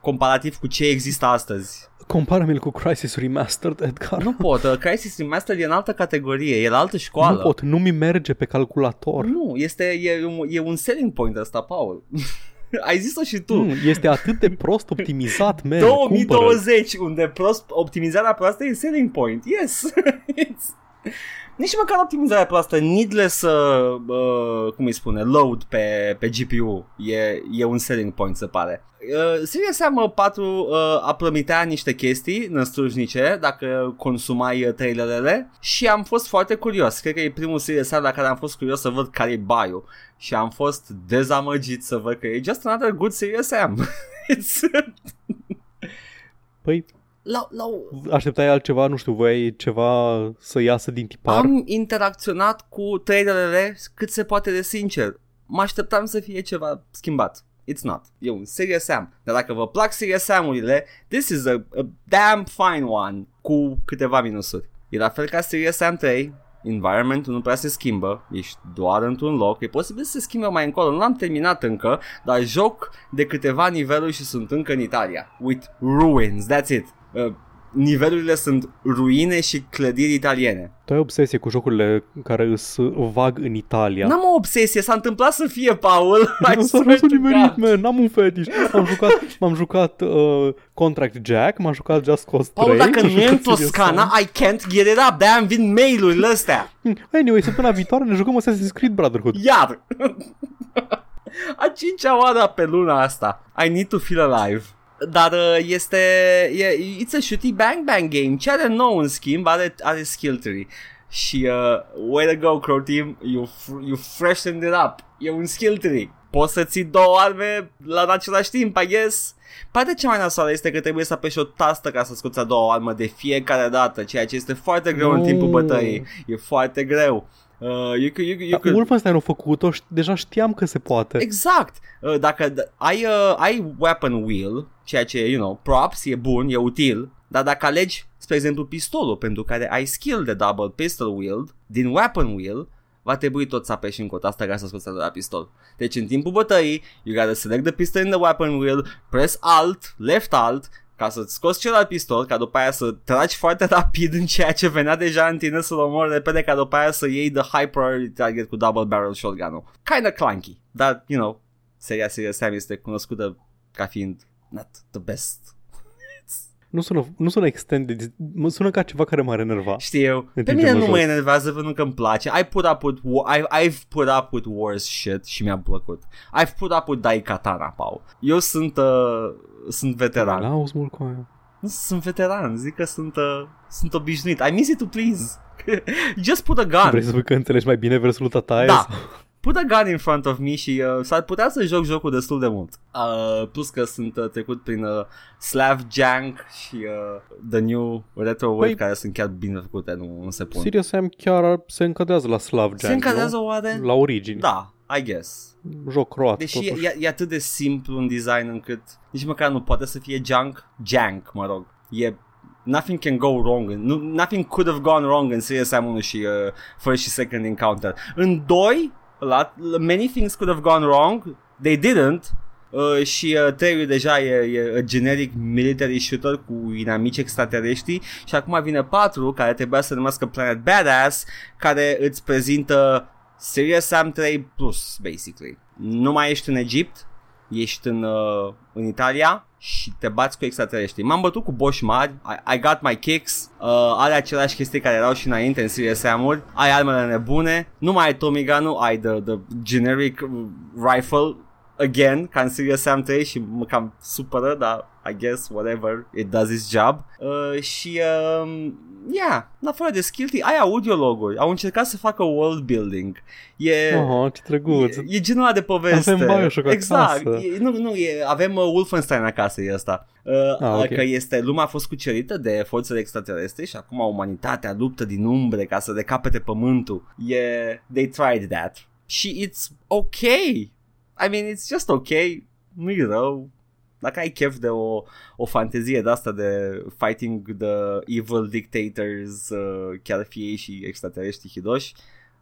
comparativ cu ce există astăzi. Compară-mi cu Crisis Remastered, Edgar. Nu pot, uh, Crisis Remastered e în altă categorie, e la altă școală. nu pot, nu mi merge pe calculator. Nu, este, e, un, e un selling point ăsta, Paul. Ai zis-o și tu. Mm, este atât de prost optimizat, man. Cumpără. 2020, unde prost, optimizarea proastă e selling point. Yes. It's... Nici măcar optimizarea proastă, needless, uh, uh, cum îi spune, load pe, pe GPU e, e un selling point, se pare. Uh, Serious Sam 4 uh, a promitea niște chestii năstrușnice dacă consumai uh, trailerele și am fost foarte curios. Cred că e primul Serious Sam la care am fost curios să văd care e bio și am fost dezamăgit să văd că e just another good Serious Sam. It's... Păi, la, la, așteptai altceva, nu știu, voiai ceva să iasă din tipar? am interacționat cu trailerele cât se poate de sincer. Mă așteptam să fie ceva schimbat. It's not. E un Serious Sam. Dar dacă vă plac Serious Sam-urile, this is a, a damn fine one cu câteva minusuri. E la fel ca Serious Sam 3, environmentul nu prea se schimbă, ești doar într-un loc, e posibil să se schimbe mai încolo, nu l-am terminat încă, dar joc de câteva niveluri și sunt încă în Italia. With ruins, that's it. Uh, nivelurile sunt ruine și clădiri italiene. Tu ai obsesie cu jocurile care îs vag în Italia. N-am o obsesie, s-a întâmplat să fie, Paul. I Nu s-a swear să to nimerit, God. man, n-am un fetiș. M-am jucat, m-am jucat uh, Contract Jack, m-am jucat Just Cause 3. Paul, dacă m-am nu e în jucat Serious Toscana, Sam. I can't get it up, de-aia îmi vin mail-urile astea. Hmm, Anyway, săptămâna viitoare ne jucăm Assassin's Creed Brotherhood. Iar. A cincea oară pe luna asta. I need to feel alive. Dar uh, este, e, it's a shooty bang bang game. Ce are nou în schimb are, are skill tree. Și uh, way to go Crow Team, you, f- you freshened it up. E un skill tree. poți să ții două arme la în același timp, I guess. Partea cea mai nasoală este că trebuie să apeși o tastă ca să scoți a doua armă de fiecare dată, ceea ce este foarte greu în timpul bătăii. E foarte greu. Uh, you, you, you, you Dar Wolfenstein a făcut-o, ș- deja știam că se poate. Exact. Uh, dacă d- ai, uh, ai weapon wheel, ceea ce, you know, props, e bun, e util, dar dacă alegi, spre exemplu, pistolul pentru care ai skill de double pistol wield, din weapon wheel, va trebui tot să apeși încă o tastă ca să scoți de la pistol. Deci în timpul bătăii, you gotta select the pistol in the weapon wheel, press alt, left alt, ca să-ți scoți celălalt pistol, ca după aia să tragi foarte rapid în ceea ce venea deja în tine să-l omori repede, ca după aia să iei the high priority target cu double barrel shotgun-ul. Kinda clunky, dar, you know, seria Serious Sam este cunoscută ca fiind not the best. Nu sună, nu sună extended, mă sună ca ceva care m-ar enerva. Știu. În Pe timp mine ce mă nu mă joc. enervează pentru că îmi place. I put up with, wa- I, I've put up with worse shit și mi-a plăcut. I've put up with Daikatana, Pau. Eu sunt, uh, sunt veteran. Lauzi mult cu aia. Nu sunt veteran, zic că sunt, uh, sunt obișnuit. I miss it to please. Just put a gun. Vrei să spui că înțelegi mai bine versul lui tataie? Da. Sau- Put a gun in front of me și uh, s-ar putea să joc jocul destul de mult. Uh, plus că sunt uh, trecut prin uh, Slav Jank și uh, The New Retro Wave Păi- care sunt chiar bine făcute, nu, nu se pun. Serious Sam chiar ar- se încadrează la Slav Se Jank, încadrează nu? oare? La origini. Da, I guess. Joc croat, Deși e, totuși. e, e atât de simplu în design încât nici măcar nu poate să fie junk. Jank, mă rog. E Nothing can go wrong. Nu, nothing could have gone wrong în Serious Sam 1 și uh, first și second encounter. În 2, la, many things could have gone wrong. They didn't. Uh, și uh, 3 deja e, e a generic military shooter cu inamici extraterestri și acum vine 4 care trebuia să numească Planet Badass care îți prezintă Serious Sam 3 Plus basically. Nu mai ești în Egipt, ești în, uh, în Italia și te bați cu extraterestri. M-am bătut cu boși mari, I, I got my kicks, uh, are aceleași chestii care erau și înainte în Serious Sam-uri, ai armele nebune, nu mai ai Tommy gun ai the, the generic uh, rifle again, ca în Serious Sam 3 și mă cam supără, dar I guess whatever, it does its job. Uh, și, um, yeah, în afară de skill ai audiologuri, au încercat să facă world building. E, Oh, ce drăguț. E, e genul ăla de poveste. Avem Bioshock exact. acasă. E, nu, nu, e, avem uh, Wolfenstein acasă, e ăsta. Uh, Ah, ok. Că este, lumea a fost cucerită de forțele extraterestre și acum umanitatea luptă din umbre ca să decapete pământul. E, they tried that. Și it's okay. I mean, it's just okay. Nu-i rău. Dacă ai chef de o, o fantezie de asta de fighting the evil dictators, uh, chiar fie ei și extraterestri hidoși,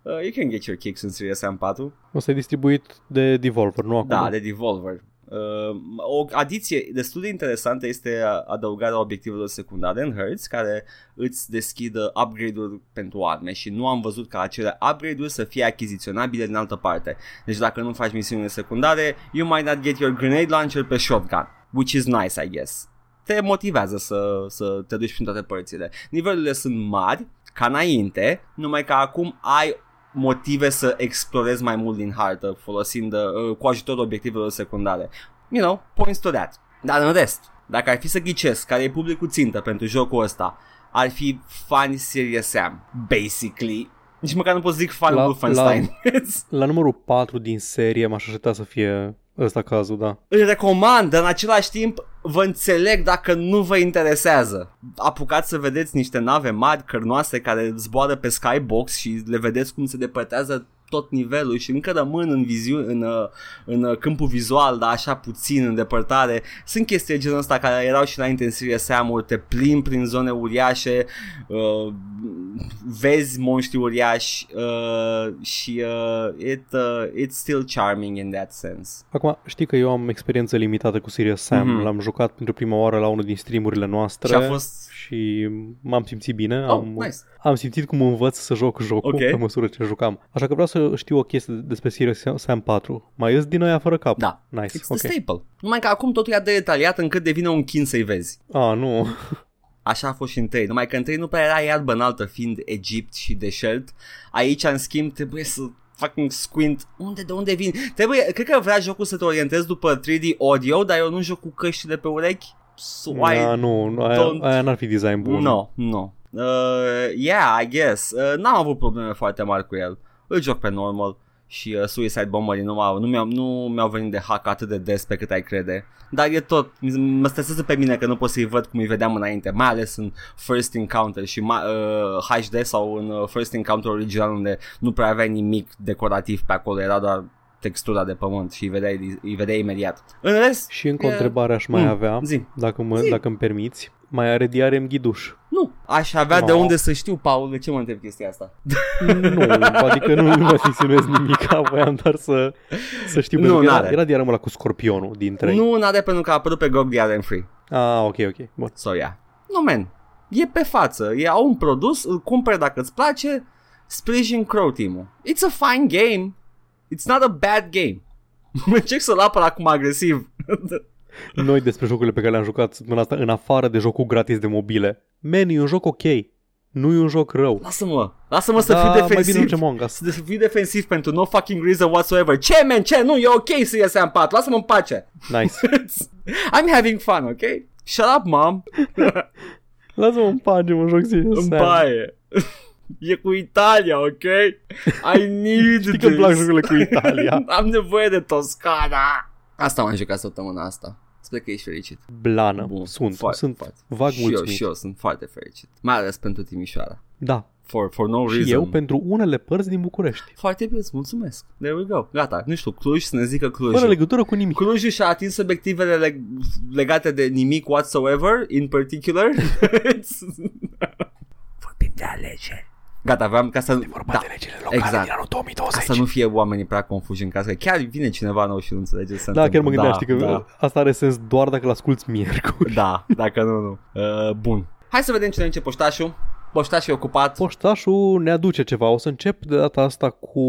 uh, you can get your kicks în Serious Sam 4. O să e distribuit de Devolver, nu acum. Da, de Devolver. Uh, o adiție destul de interesantă este adăugarea obiectivelor secundare în Hertz care îți deschidă upgrade-uri pentru arme și nu am văzut ca acele upgrade-uri să fie achiziționabile din altă parte. Deci dacă nu faci misiunile secundare, you might not get your grenade launcher pe shotgun, which is nice, I guess. Te motivează să, să te duci prin toate părțile. Nivelurile sunt mari, ca înainte, numai că acum ai motive să explorezi mai mult din hartă folosind uh, cu ajutorul obiectivelor secundare. You know, points to that. Dar în rest, dacă ar fi să ghicesc care e publicul țintă pentru jocul ăsta, ar fi fani Serious Sam, basically. Nici măcar nu pot să zic fan La- Wolfenstein. La numărul 4 din serie m-aș aștepta să fie ăsta cazul, da. Îl recomand, dar în același timp vă înțeleg dacă nu vă interesează. Apucați să vedeți niște nave mari, cărnoase, care zboară pe skybox și le vedeți cum se depărtează tot nivelul și încă rămân în, viziu- în, uh, în uh, câmpul vizual, dar așa puțin în depărtare. Sunt chestii de genul ăsta care erau și înainte în Serious Sam-uri, te plimbi prin zone uriașe, uh, vezi monștri uriași uh, și uh, it, uh, it's still charming in that sense. Acum, știi că eu am experiență limitată cu Serious Sam. Mhm. L-am jucat pentru prima oară la unul din streamurile noastre Și a fost... și m-am simțit bine. Oh, am, nice. am simțit cum învăț să joc jocul Ok. pe măsură ce jucam. Așa că vreau să știu o chestie despre Serious Sam 4. Mai ies din aia fără cap? Da. Nice, It's ok. the staple. Numai că acum totul e atât de detaliat încât devine un chin să-i vezi. A, nu. Așa a fost și în 3. Numai că în 3 nu prea era iarbă înaltă fiind Egipt și deșert. Aici, în schimb, trebuie să fucking squint. Unde, de unde vin? Trebuie, cred că vrea jocul să te orientezi după 3D audio, dar eu nu joc cu căștile pe urechi. So Da, I nu, nu, aia, don't- aia n-ar fi design bun. No, no. Uh, yeah, I guess. Uh, n-am avut probleme foarte mari cu el. Îl joc pe normal și uh, Suicide Bomber nu, m-au, nu, mi-au, nu mi-au venit de hack atât de des pe cât ai crede. Dar e tot, mă stresează pe mine că nu pot să-i văd cum îi vedeam înainte, mai ales în First Encounter și uh, HD sau în uh, First Encounter original unde nu prea aveai nimic decorativ pe acolo, era doar textura de pământ și îi vedeai, îi vedeai imediat. În rest... Și încă o întrebare aș mai Mm, avea, zi. dacă, mă, Zi. dacă îmi permiți. Mai are DRM ghiduș? Nu, aș avea No. de unde să știu, Paul, de ce mă întreb chestia asta? nu, adică nu, nu mă insinuez nimic, voiam doar să, să știu. Nu, pentru că era, n-are. era DRM ăla cu scorpionul din 3. Nu, n-are pentru că a apărut pe GOG DRM Free. Ah, ok, ok. Bun. So, yeah. Nu, man. E pe față. E au un produs, îl cumperi dacă îți place, sprijin Crow Team-ul. It's a fine game. It's not a bad game. Încerc să-l apăr acum agresiv. Noi despre jocurile pe care le-am jucat săptămâna asta, în afară de jocul gratis de mobile. Man, e un joc ok. Nu e un joc rău. Lasă-mă. Lasă-mă să Da, fiu mai bine defensiv. orice Among Us. Să fiu defensiv pentru no fucking reason whatsoever. Ce, man? Ce? Nu, e ok să iese în pat. Lasă-mă în pace. Nice. I'm having fun, ok? Shut up, mom. Lasă-mă în pace, mă joc serios. În baie. E cu Italia, ok? I need Știi că îmi plac jocurile cu Italia. Am nevoie de Toscana. Asta m-am jucat săptămâna asta. Sper că ești fericit. Blană. Bun, sunt, foarte, sunt foarte. vag și eu, mulțumit. și eu sunt foarte fericit. Mai ales pentru Timișoara. Da. For, for no Și reason. eu pentru unele părți din București. Foarte bine, îți mulțumesc. There we go. Gata, nu știu, Cluj, să ne zică Fără Clujul. legătură cu nimic. Clujul și-a atins obiectivele leg- legate de nimic whatsoever, in particular. Vorbim de alegeri. Gata, aveam ca să... da, legile exact. din anul 2020. Ca să nu fie oamenii prea confuși în casă. Chiar vine cineva nou și nu înțelege ce se Da, chiar mă întâmplă. gândeam, știi că da, asta are sens doar dacă l-asculti miercuri. da, dacă nu, nu. Uh, bun. Hai să vedem cine începe poștașul. Poștașul e ocupat. Poștașul ne aduce ceva. O să încep de data asta cu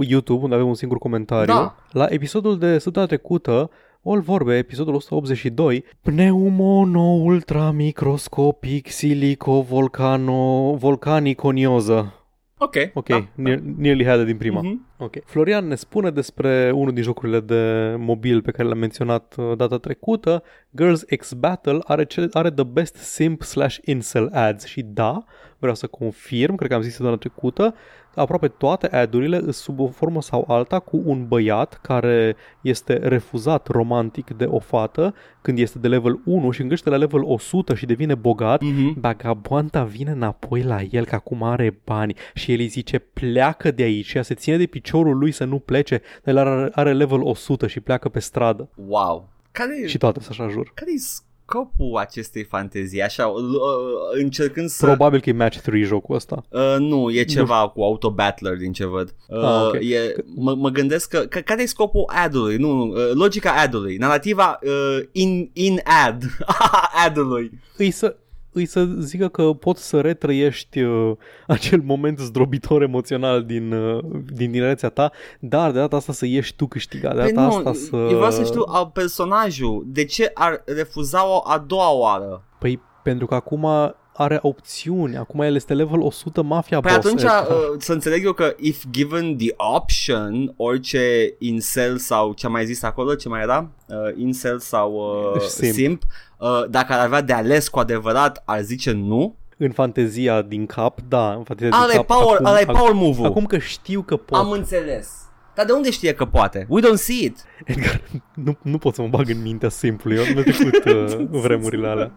YouTube, unde avem un singur comentariu. Da. La episodul de săptămâna trecută, All vorbe, episodul 182, pneumono ultramicroscopic silico volcano volcaniconioză. ok. Ok, Da, ne- nearly had it din prima. Mhm. Ok. Florian ne spune despre unul din jocurile de mobil pe care l-am menționat uh, data trecută. Girls X Battle are, cele, are the best simp slash incel ads și da, vreau să confirm, cred că am zis data trecută, aproape toate ad-urile sunt sub o formă sau alta cu un băiat care este refuzat romantic de o fată când este de level 1 și îngește la level 100 și devine bogat, Mhm. Vagabonda vine înapoi la el că acum are bani și el îi zice pleacă de aici și ea se ține de piciorul lui să nu plece, dar el are, are level 100 și pleacă pe stradă. Wow. Care e, Și toate să așa jur. care e scopul acestei fantezii? Așa, uh, încercând să... Probabil că e match 3 jocul ăsta. Uh, nu, e ceva cu autobattler din ce văd. Uh, Ah, ok. e, mă, mă gândesc că, că care e scopul ad-ului? Nu, nu, uh, logica ad-ului, narrativa uh, in, in ad ad-ului. Îi să, îi să zică că poți să retrăiești uh, acel moment zdrobitor emoțional din, uh, din tinerețea ta, dar de data asta să ieși tu câștigat. De Păi data nu, asta să... eu vreau să știu a, personajul, de ce ar refuza-o a doua oară? Păi pentru că acum are opțiuni, acum el este level 100 mafia Păi boss. atunci Edgar. uh, să înțeleg eu că if given the option, orice incel sau ce am mai zis acolo, ce mai era? Uh, incel sau uh, Simp. simp, uh, dacă ar avea de ales cu adevărat, ar zice nu. În fantezia din cap, da, în fantezia Ăla din e cap. power, acum, ăla e ac- power move acum că știu că pot. Am înțeles. Dar de unde știe că poate? We don't see it. Edgar, nu, nu pot să mă bag în mintea simplu. Eu am trecut uh, vremurile alea.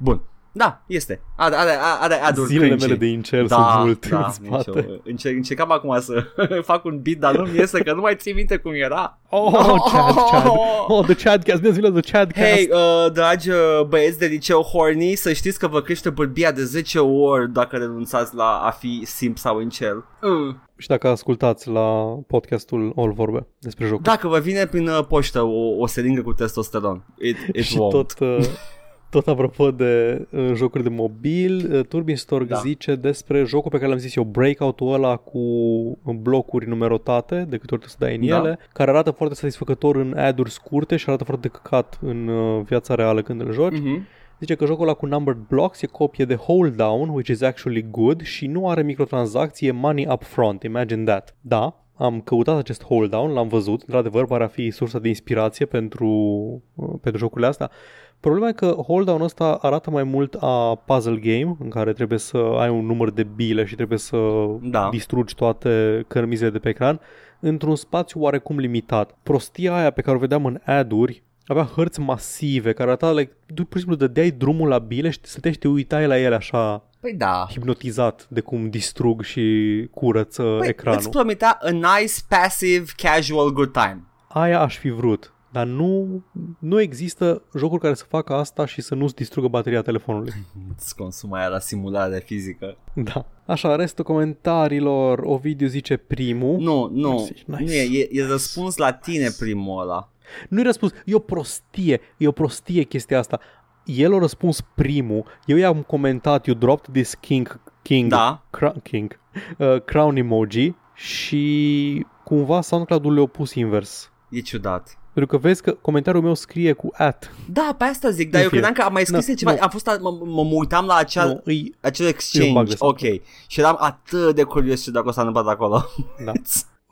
Bun. Da, este. Are, are, are aduri Zilele cringy. mele de incel da, sunt mult da, în spate. nicio- Încerc, încercam acum să fac un beat, dar nu-mi iese că nu mai ții minte cum era. Oh, Chad, Chad. Oh, the Chadcast. Bine ați venit la The Chadcast. Hei, uh, dragi uh, băieți de liceu horny, să știți că vă crește bărbia de 10 ori dacă renunțați la a fi simp sau incel. Mm. Și dacă ascultați la podcastul All Vorbe despre jocuri. Dacă vă vine prin uh, poștă o, o seringă cu testosteron, it, it și won't. tot, uh, tot apropo de uh, jocuri de mobil, uh, Turbin Stork Da. zice despre jocul pe care l-am zis eu, Breakout-ul ăla cu blocuri numerotate, de câte ori tu să dai în Da. ele, care arată foarte satisfăcător în ad-uri scurte și arată foarte căcat în uh, viața reală când îl joci. Mhm. Zice că jocul ăla cu numbered blocks e copie de Hold Down, which is actually good, și nu are microtransacții, e money up front. Imagine that. Da, am căutat acest Hold Down, l-am văzut, într-adevăr pare a fi sursa de inspirație pentru, uh, pentru jocurile astea. Problema e că hold-down ăsta arată mai mult a puzzle game, în care trebuie să ai un număr de bile și trebuie să Da. distrugi toate cărmizele de pe ecran într-un spațiu oarecum limitat. Prostia aia pe care o vedeam în ad-uri avea hărți masive care arăta like, tu pur și simplu dădeai drumul la bile și stăteai și te uitai la ele așa Păi da. hipnotizat de cum distrug și curăță Păi, ecranul. îți promitea a nice, passive, casual good time. Aia aș fi vrut. Dar nu, nu există jocuri care să facă asta și să nu-ți distrugă bateria telefonului. Îți consumă aia la simulare fizică. Da. Așa, restul comentariilor, Ovidiu zice primul. Nu, nu, Mersi, nice. nu e, e, e răspuns la tine primul ăla. Nu-i răspuns. E o prostie. E o prostie chestia asta. El a răspuns primul. Eu i-am comentat, you dropped this king, king, Da. cra- king uh, crown emoji și cumva SoundCloud-ul le-a pus invers. E ciudat. Pentru că vezi că comentariul meu scrie cu at. Da, pe asta zic, dar În eu fine. credeam că am mai scris Nu, ceva, nu. am fost, mă, mă, mă uitam la acel, Nu, îi, acel E un bug exchange, de ok, și eram atât de curios și dacă o s-a întâmplat acolo. da.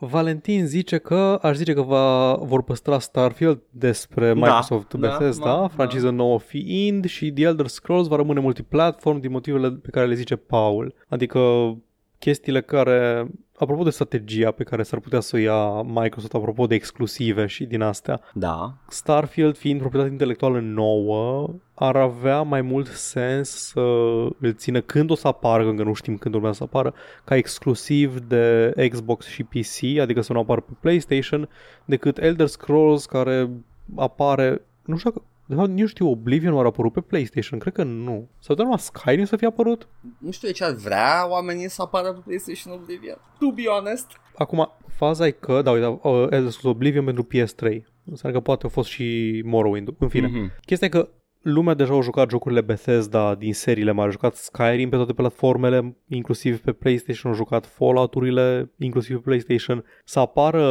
Valentin zice că aș zice că va, vor păstra Starfield despre Microsoft da, Bethesda, da, franciză nouă fiind și The Elder Scrolls va rămâne multiplatform din motivele pe care le zice Paul. Adică chestiile care, apropo de strategia pe care s-ar putea să o ia Microsoft, apropo de exclusive și din astea, Da, Starfield fiind proprietate intelectuală nouă, ar avea mai mult sens să îl țină când o să apară, că încă nu știm când urmează să apară, ca exclusiv de Xbox și PC, adică să nu apară pe PlayStation, decât Elder Scrolls care apare, nu știu dacă, de fapt, nu știu, Oblivion a apărut pe PlayStation, cred că nu. Sau doar numai Skyrim să fie apărut? nu știu de ce ar vrea oamenii să apară pe PlayStation Oblivion. To be honest. Acum, faza e că, da, uite, uh, Elder Scrolls Oblivion pentru PS3. Înseamnă că poate a fost și Morrowind. În fine, Mhm. Chestia e că lumea deja a jucat jocurile Bethesda din seriile mari, a jucat Skyrim pe toate platformele, inclusiv pe PlayStation, a jucat Fallout-urile, inclusiv pe PlayStation. Să apară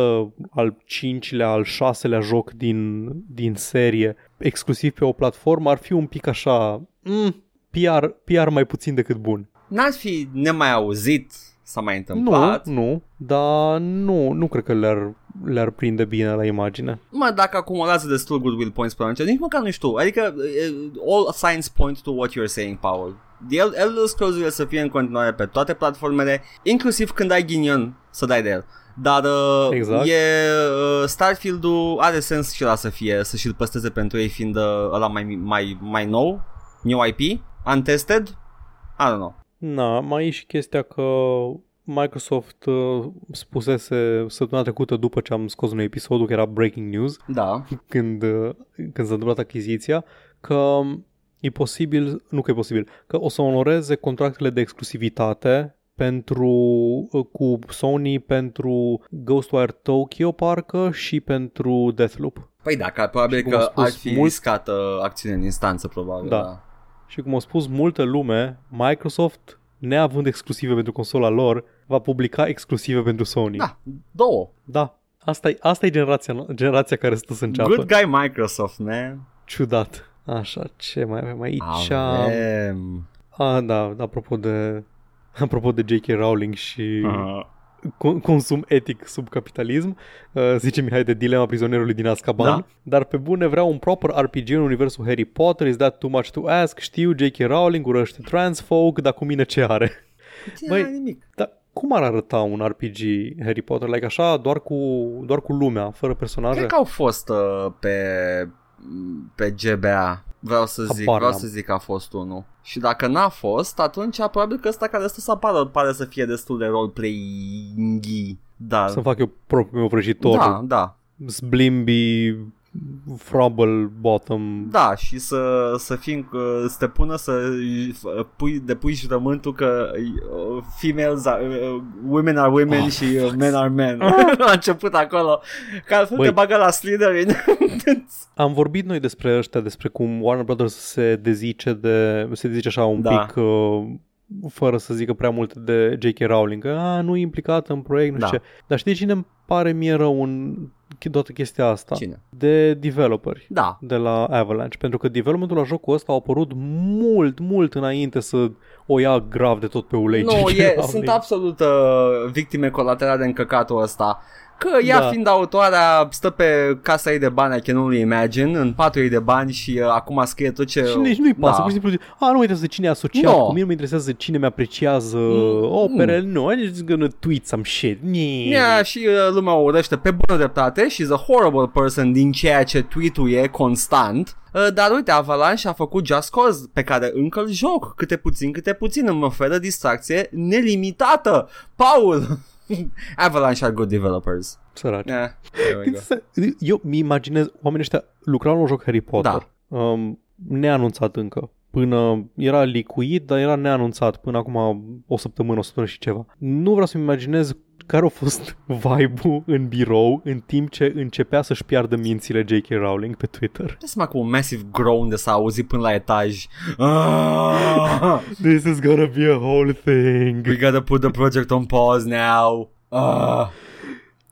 al cincilea, al șaselea joc din, din serie, exclusiv pe o platformă, ar fi un pic așa... Mm, PR, PR mai puțin decât bun. N-ar fi nemai auzit, s-a mai Nu, întâmplat. nu, dar nu, nu cred că le-ar, le-ar prinde bine la imagine. Mă, dacă acumulează destul goodwill points pe atunci, nici măcar nu știu. Adică, eh, all signs point to what you're saying, Paul. The El- Elder Scrolls să fie în continuare pe toate platformele, inclusiv când ai ghinion să dai de el. Dar uh, Exact. e, uh, Starfield-ul are sens și la să fie, să și-l păstreze pentru ei fiind uh, ăla mai, mai, mai nou, new IP, untested, I don't know. Na, mai e și chestia că Microsoft uh, spusese săptămâna trecută după ce am scos un episodul că era breaking news Da, când, uh, când s-a întâmplat achiziția că e posibil, nu că e posibil, că o să onoreze contractele de exclusivitate pentru, uh, cu Sony pentru Ghostwire Tokyo parcă și pentru Deathloop. Păi da, că probabil Și cum am că spus, ar fi mult- riscată acțiune în instanță, probabil. Da. Da. Și cum a spus multă lume, Microsoft, neavând exclusive pentru consola lor, va publica exclusive pentru Sony. da două. Da. Asta e, asta e generația, generația care stă să înceapă. Good guy Microsoft, man. Ciudat. Așa, ce mai avem aici? Avem. A, da, apropo de apropo de J.K. Rowling și Uh, con- consum etic sub capitalism, uh, zice Mihai de dilema prizonerului din Azkaban, Da. dar pe bune vreau un proper RPG în universul Harry Potter, is that too much to ask? Știu, J.K. Rowling urăște transfolk, dar cu mine ce are? Băi, Băi, nimic. Dar cum ar arăta un RPG Harry Potter? Like așa, doar cu, doar cu lumea, fără personaje? Cred că au fost uh, pe pe GBA. Vreau să zic, Habar vreau n-am. să zic că a fost unul. Și dacă n-a fost, atunci probabil că ăsta care stă să apară pare să fie destul de roleplaying Dar Să fac eu propriul meu vrăjitor. Da, da. Sblimby, Frobble, Bottom. Da, și să, să fim, uh, să te pună să uh, pui, depui jurământul că uh, females are, uh, women are women Oh, și uh, men are men. La început acolo. Că altfel Băi. te bagă la Slytherin. Am vorbit noi despre ăștia, despre cum Warner Brothers se dezice de, se dezice așa un Da. pic uh, fără să zică prea multe de J.K. Rowling, că a, nu e implicat în proiect, nu Da. știu ce. Dar știi cine îmi pare mie rău în toată chestia asta? Cine? De developeri. Da. de la Avalanche, pentru că developmentul la jocul ăsta a apărut mult, mult înainte să o ia grav de tot pe ulei. Nu, J.K. e, Rowling. sunt absolut uh, victime colaterale în căcatul ăsta. Că ea Da. fiind autoarea stă pe casa ei de bani, I can only imagine, în patul ei de bani și uh, acum scrie tot ce... Și nici nu-i pasă, Da. pur și simplu zice, a, nu mă interesează cine e asociat No. cu mine, nu mă interesează cine mi-apreciază Mm. opere, nu, I'm just gonna tweet some shit. Nye. Yeah, și uh, lumea o urăște pe bună dreptate She's a horrible person din ceea ce tweet-uie constant Uh, Dar uite, Avalanche a făcut Just Cause Pe care încă îl joc Câte puțin, câte puțin Îmi oferă distracție nelimitată Paul Avalanche are good developers Săraci. yeah, there we go. Eu mi imaginez, oamenii ăștia lucrau la un joc Harry Potter, Da. um, neanunțat încă. Până era licuit, dar era neanunțat până acum o săptămână, o săptămână și ceva. Nu vreau să-mi imaginez care a fost vibe-ul în birou în timp ce începea să-și piardă mințile J.K. Rowling pe Twitter. Dă seama cu un massive groan de s-a auzit până la etaj ah, This is gonna be a whole thing. We gotta put the project on pause now ah,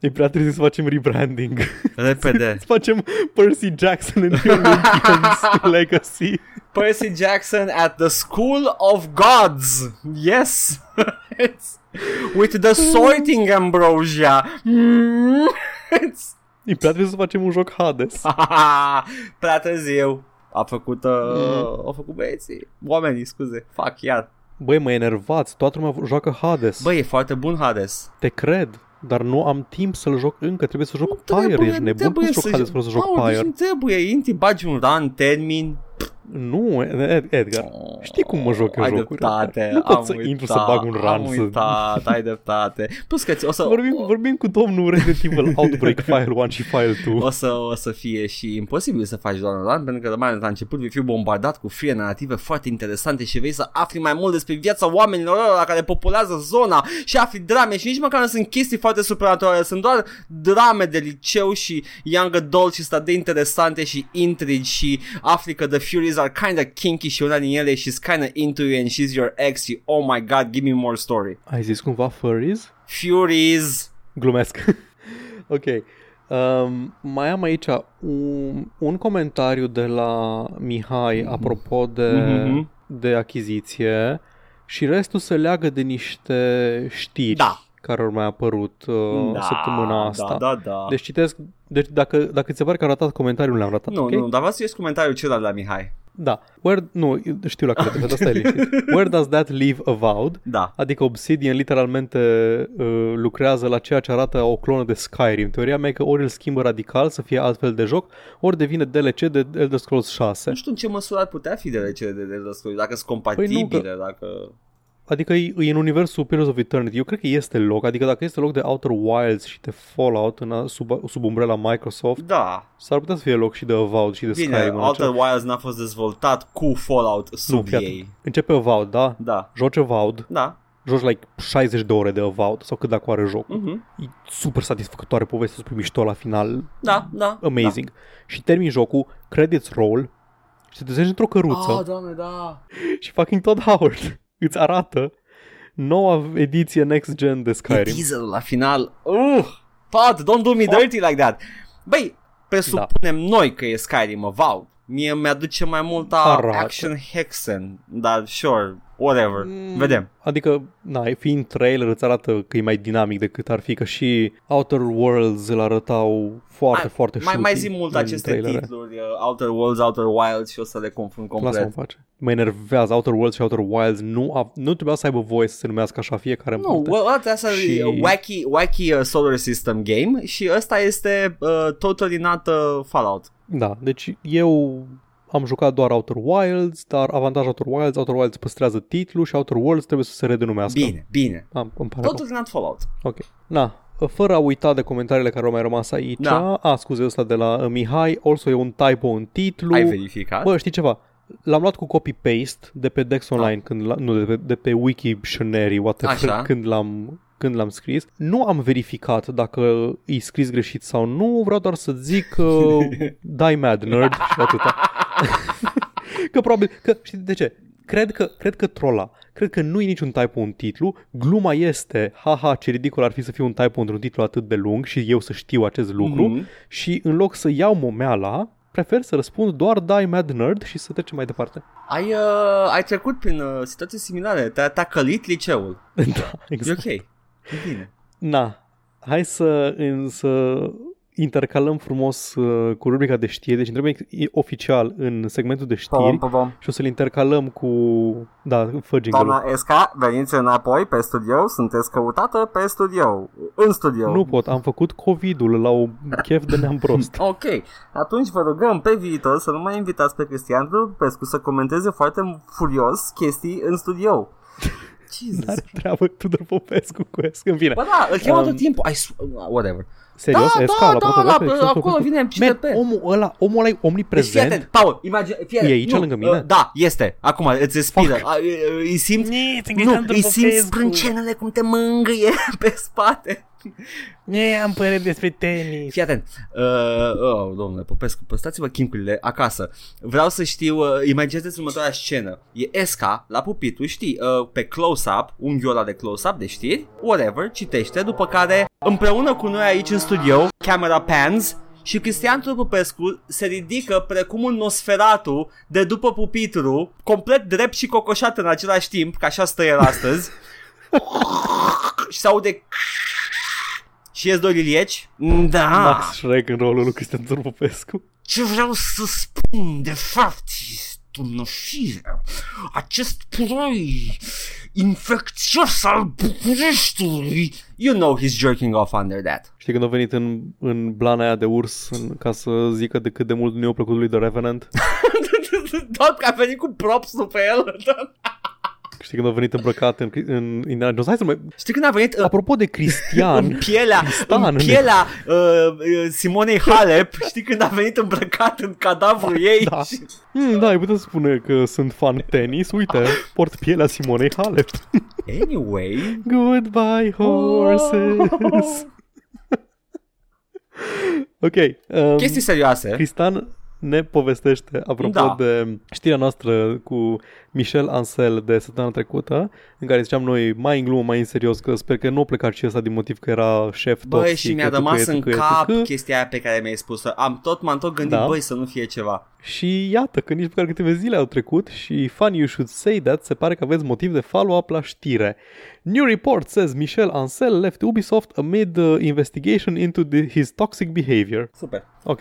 E prea târziu să facem rebranding. Repede să facem Percy Jackson în The Olympians Legacy. Percy Jackson at the School of Gods. Yes. it's with the sorting ambrosia. Mm. It's E prea târziu să facem un joc Hades. prea târziu. A făcut, uh, a făcut băieții. Oamenii, scuze. Fac iar. Băi, mă enervați, toată lumea joacă Hades. Băi, e foarte bun Hades. Te cred, dar nu am timp să-l joc încă, trebuie să joc Trebuie, Pyre, ești nu nebun, cum trebuie să joc Hades fără să joc Paul, deci Pyre? nu trebuie, intri, bagi un run, termin. Nu, Ed- Edgar, știi cum mă joc eu ai jocuri dreptate, Nu pot am să uitat, intru să bag un run Am să... uitat, ai dreptate. Plus că ți- o să... Vorbim, vorbim cu domnul Resident Evil Outbreak File 1 și File 2. o să, o să fie și imposibil să faci doar un run pentru că mai ales la început vei fi bombardat cu frie narrative foarte interesante și vei să afli mai mult despre viața oamenilor ăla care populează zona și afli drame și nici măcar nu sunt chestii foarte supernaturale, sunt doar drame de liceu și young adult și stat de interesante și intrigi și afli că the Furies are kinda kinky și una din ele she's kinda into you and she's your ex și oh my god give me more story. Ai zis cumva furries? Furies Glumesc. ok. Um, mai am aici un, un comentariu de la Mihai apropo de, Mhm. de achiziție și restul se leagă de niște știri Da. care au mai apărut uh, da, săptămâna asta. Da, da, da. Deci citesc, deci dacă, dacă ți se pare că a ratat comentariul, nu l-am ratat, Nu, ok? nu, dar vreau să citesc comentariul celălalt la Mihai. Da. Where, nu, știu la care te dar stai liniștit. Where does that leave Avowed? Da. Adică Obsidian literalmente uh, lucrează la ceea ce arată o clonă de Skyrim. Teoria mea e că ori îl schimbă radical să fie altfel de joc, ori devine DLC de Elder Scrolls 6. Nu știu în ce măsură ar putea fi de cele de Elder Scrolls, dacă sunt Păi nu, compatibile, dacă... Adică e, e în universul Pillars of Eternity. Eu cred că este loc. Adică dacă este loc de Outer Wilds și de Fallout în, sub, sub umbrela Microsoft, Da, s-ar putea să fie loc și de Avowed și de bine, Skyrim. în Outer acela. Wilds n-a fost dezvoltat cu Fallout sub fii ei. atent. Începe Avowed, da? Da, Joci Avowed, da. joci like 60 de ore de Avowed sau cât dacă are jocul. Mhm. E super satisfăcătoare povestea, super mișto la final, Da, da. amazing. Da. Și termin jocul, credits roll și te trezești într-o Da. căruță Ah, doamne, da. și fucking Todd Howard îți arată noua ediție next gen de E Skyrim. teaserul la final. Uh, Pod, don't do me Fuck. dirty like that. Băi, presupunem noi că e Skyrim Avowed. Mie mi-aduce mai mult a Arată. Action Hexen, dar sure, whatever. Mm. Vedem. Adică, na, fiind trailer îți arată că e mai dinamic decât ar fi, că și Outer Worlds îl arătau foarte, Mai- foarte Mai, mai shooty zi mult în aceste trailere. titluri, uh, Outer Worlds, Outer Wilds și o să le confund Lasă-mă complet. în pace. Mă enervează Outer Worlds și Outer Wilds nu, a, nu trebuia să aibă voie să se numească așa fiecare în Nu, parte. well, ăsta asta Și- e wacky, wacky uh, solar system game și ăsta este uh, totally not uh, Fallout. Da, deci eu am jucat doar Outer Wilds, dar avantajul Outer Wilds, Outer Wilds păstrează titlul și Outer Worlds trebuie să se redenumească. Bine, bine. Am, îmi pare rău. Totally not Fallout. Ok. Na, fără a uita de comentariile care au mai rămas aici, Da. a, scuze, ăsta de la uh, Mihai, also e un typo în titlu. Ai verificat? Bă, știi ceva? L-am luat cu copy-paste de pe Dex Online, când la, nu, de pe, de pe Wiktionary, whatever, Așa. când l-am, când l-am scris. Nu am verificat dacă e scris greșit sau nu, vreau doar să zic uh, die mad nerd și atâta. că probabil, că știi de ce? Cred că, cred că trola. Cred că nu e niciun typo în titlu. Gluma este, haha, ce ridicol ar fi să fie un typo într-un titlu atât de lung și eu să știu acest lucru. Mhm. Și în loc să iau momeala, prefer să răspund doar die mad nerd și să trecem mai departe. Ai, uh, ai trecut prin uh, situații similare, te-a, te-a călit liceul. da, E exact. ok. E bine. Na, hai să, în, să intercalăm frumos uh, cu rubrica de știri, deci intrăm e- oficial în segmentul de știri Pom, pom, pom. și o să-l intercalăm cu... Da, fă jingle Doamna Esca, veniți înapoi pe studio, sunteți căutată pe studio, în studio. Nu pot, am făcut COVID-ul la o chef de neam prost. Ok, atunci vă rugăm pe viitor să nu mai invitați pe Cristian Popescu să comenteze foarte furios chestii în studio. Jesus. N-are treabă Tudor Popescu cu Esc. În fine, Bă da, îl cheamă Um, tot timpul. I sw- whatever. Serios, da, Esca da, la da, Poate la- Verde, Tudor acolo Popescu? vine Man, CTP. omul ăla, omul ăla e Deci fii omniprezent. atent, Paul, imagine, fii atent. E aici nu, lângă mine? uh, Da, este. Acum îți respiră. A, e, e, Îi simți nu, îi simți sprâncenele cum te mângâie pe spate. Ne, am părere despre tenis. Fii atent. Uh, oh, domnule Popescu, păstrați-vă chimpurile acasă. Vreau să știu, uh, imagineți următoarea scenă. E Esca la pupitru, știi, uh, pe close-up, unghiul ăla de close-up de știri, whatever, citește, după care împreună cu noi aici în studio, camera pans, și Cristian Popescu se ridică precum un Nosferatu de după pupitru, complet drept și cocoșat în același timp, că așa stă el astăzi. și se aude și ies doi lilieci. Da. Max Shrek în rolul lui Cristian Tudor Popescu. Ce vreau să spun de fapt este înășire. Acest puroi infecțios al Bucureștiului. You know he's jerking off under that. Știi când a venit în, în blana aia de urs în, ca să zică de cât de mult nu i-a plăcut lui The Revenant? Doar că a venit cu props pe el. Știi când a venit îmbrăcat în, în Indiana Jones? Hai să mai... Știi când a venit uh, Apropo de în Cristian, pielea, Tristan, în în- pielea uh, uh, Simonei Halep, știi când a venit îmbrăcat în cadavrul ei? Da. Și- hmm, da, ai putea spune că sunt fan tenis. Uite, port pielea Simonei Halep. Anyway, Goodbye, horses. ok. Um, chestii serioase. Cristian ne povestește, apropo Da. de știrea noastră cu Michel Ansel de săptămâna trecută, în care ziceam noi mai în glumă, mai în serios, că sper că nu a plecat și ăsta din motiv că era șef Băi, toxic. și mi-a etc., rămas etc., în etc., cap etc. chestia aia pe care mi-ai spus-o. Am tot, m-am tot gândit, Da. băi, să nu fie ceva. Și iată că nici măcar câteva zile au trecut și funny you should say that, se pare că aveți motiv de follow-up la știre. New report says Michel Ansel left Ubisoft amid uh, investigation into the, his toxic behavior. Super. Ok.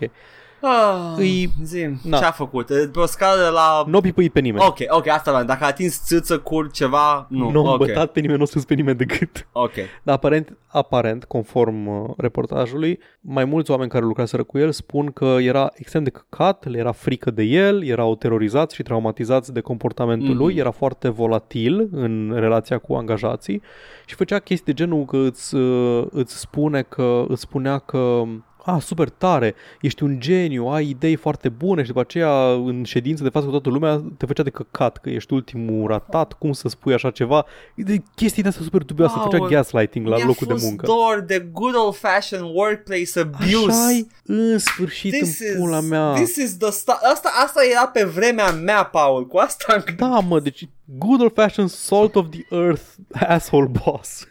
Ah, Îi- Zim, Na. ce-a făcut? Pe o scară de la... Nu a pipăit pe nimeni. Ok, ok, asta la Dacă a atins țâță, cur, ceva, nu. Nu a ok, îmbătat pe nimeni, nu a spus pe nimeni de gât. ok. Dar aparent, aparent, conform uh, reportajului, mai mulți oameni care lucraseră cu el spun că era extrem de căcat, le era frică de el, erau terorizați și traumatizați de comportamentul Mhm. lui, era foarte volatil în relația cu angajații și făcea chestii de genul că îți, uh, îți spune că, îți spunea că ah, super tare, ești un geniu, ai idei foarte bune și după aceea în ședință de față cu toată lumea te făcea de căcat, că ești ultimul ratat, cum să spui așa ceva. De chestii de astea super dubioase, Wow, făcea gaslighting la Mi-a locul de fost muncă. dor de good old-fashioned workplace abuse. Așa în sfârșit This în pula is, mea. this is the sta- asta, asta era pe vremea mea, Paul. Cu asta am Da, mă, deci good old fashioned salt of the earth asshole boss.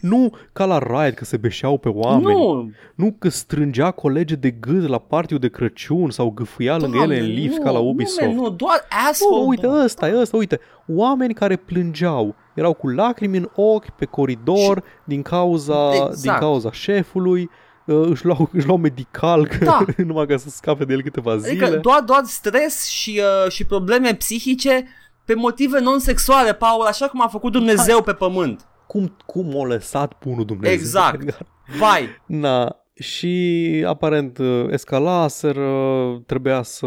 Nu ca la Riot că se beșeau pe oameni. Nu, Nu că strângea colegi de gât la partiu de Crăciun sau gâfâia lângă ele în Doamne, lift nu, ca la Nu, Ubisoft. man, nu, doar asshole. Nu, uite, ăsta e ăsta, uite. Oameni care plângeau, erau cu lacrimi în ochi pe coridor din cauza, Exact. din cauza șefului, uh, își luau, își luau medical că, Da. numai ca să scape de el câteva zile. Adică doar, doar stres și, uh, și probleme psihice pe motive non-sexuale, Paul, așa cum a făcut Dumnezeu pe pământ. Cum, cum o lăsat punul Dumnezeu. Exact. Edgar. Vai, Na, și aparent uh, escalaseră, trebuia să,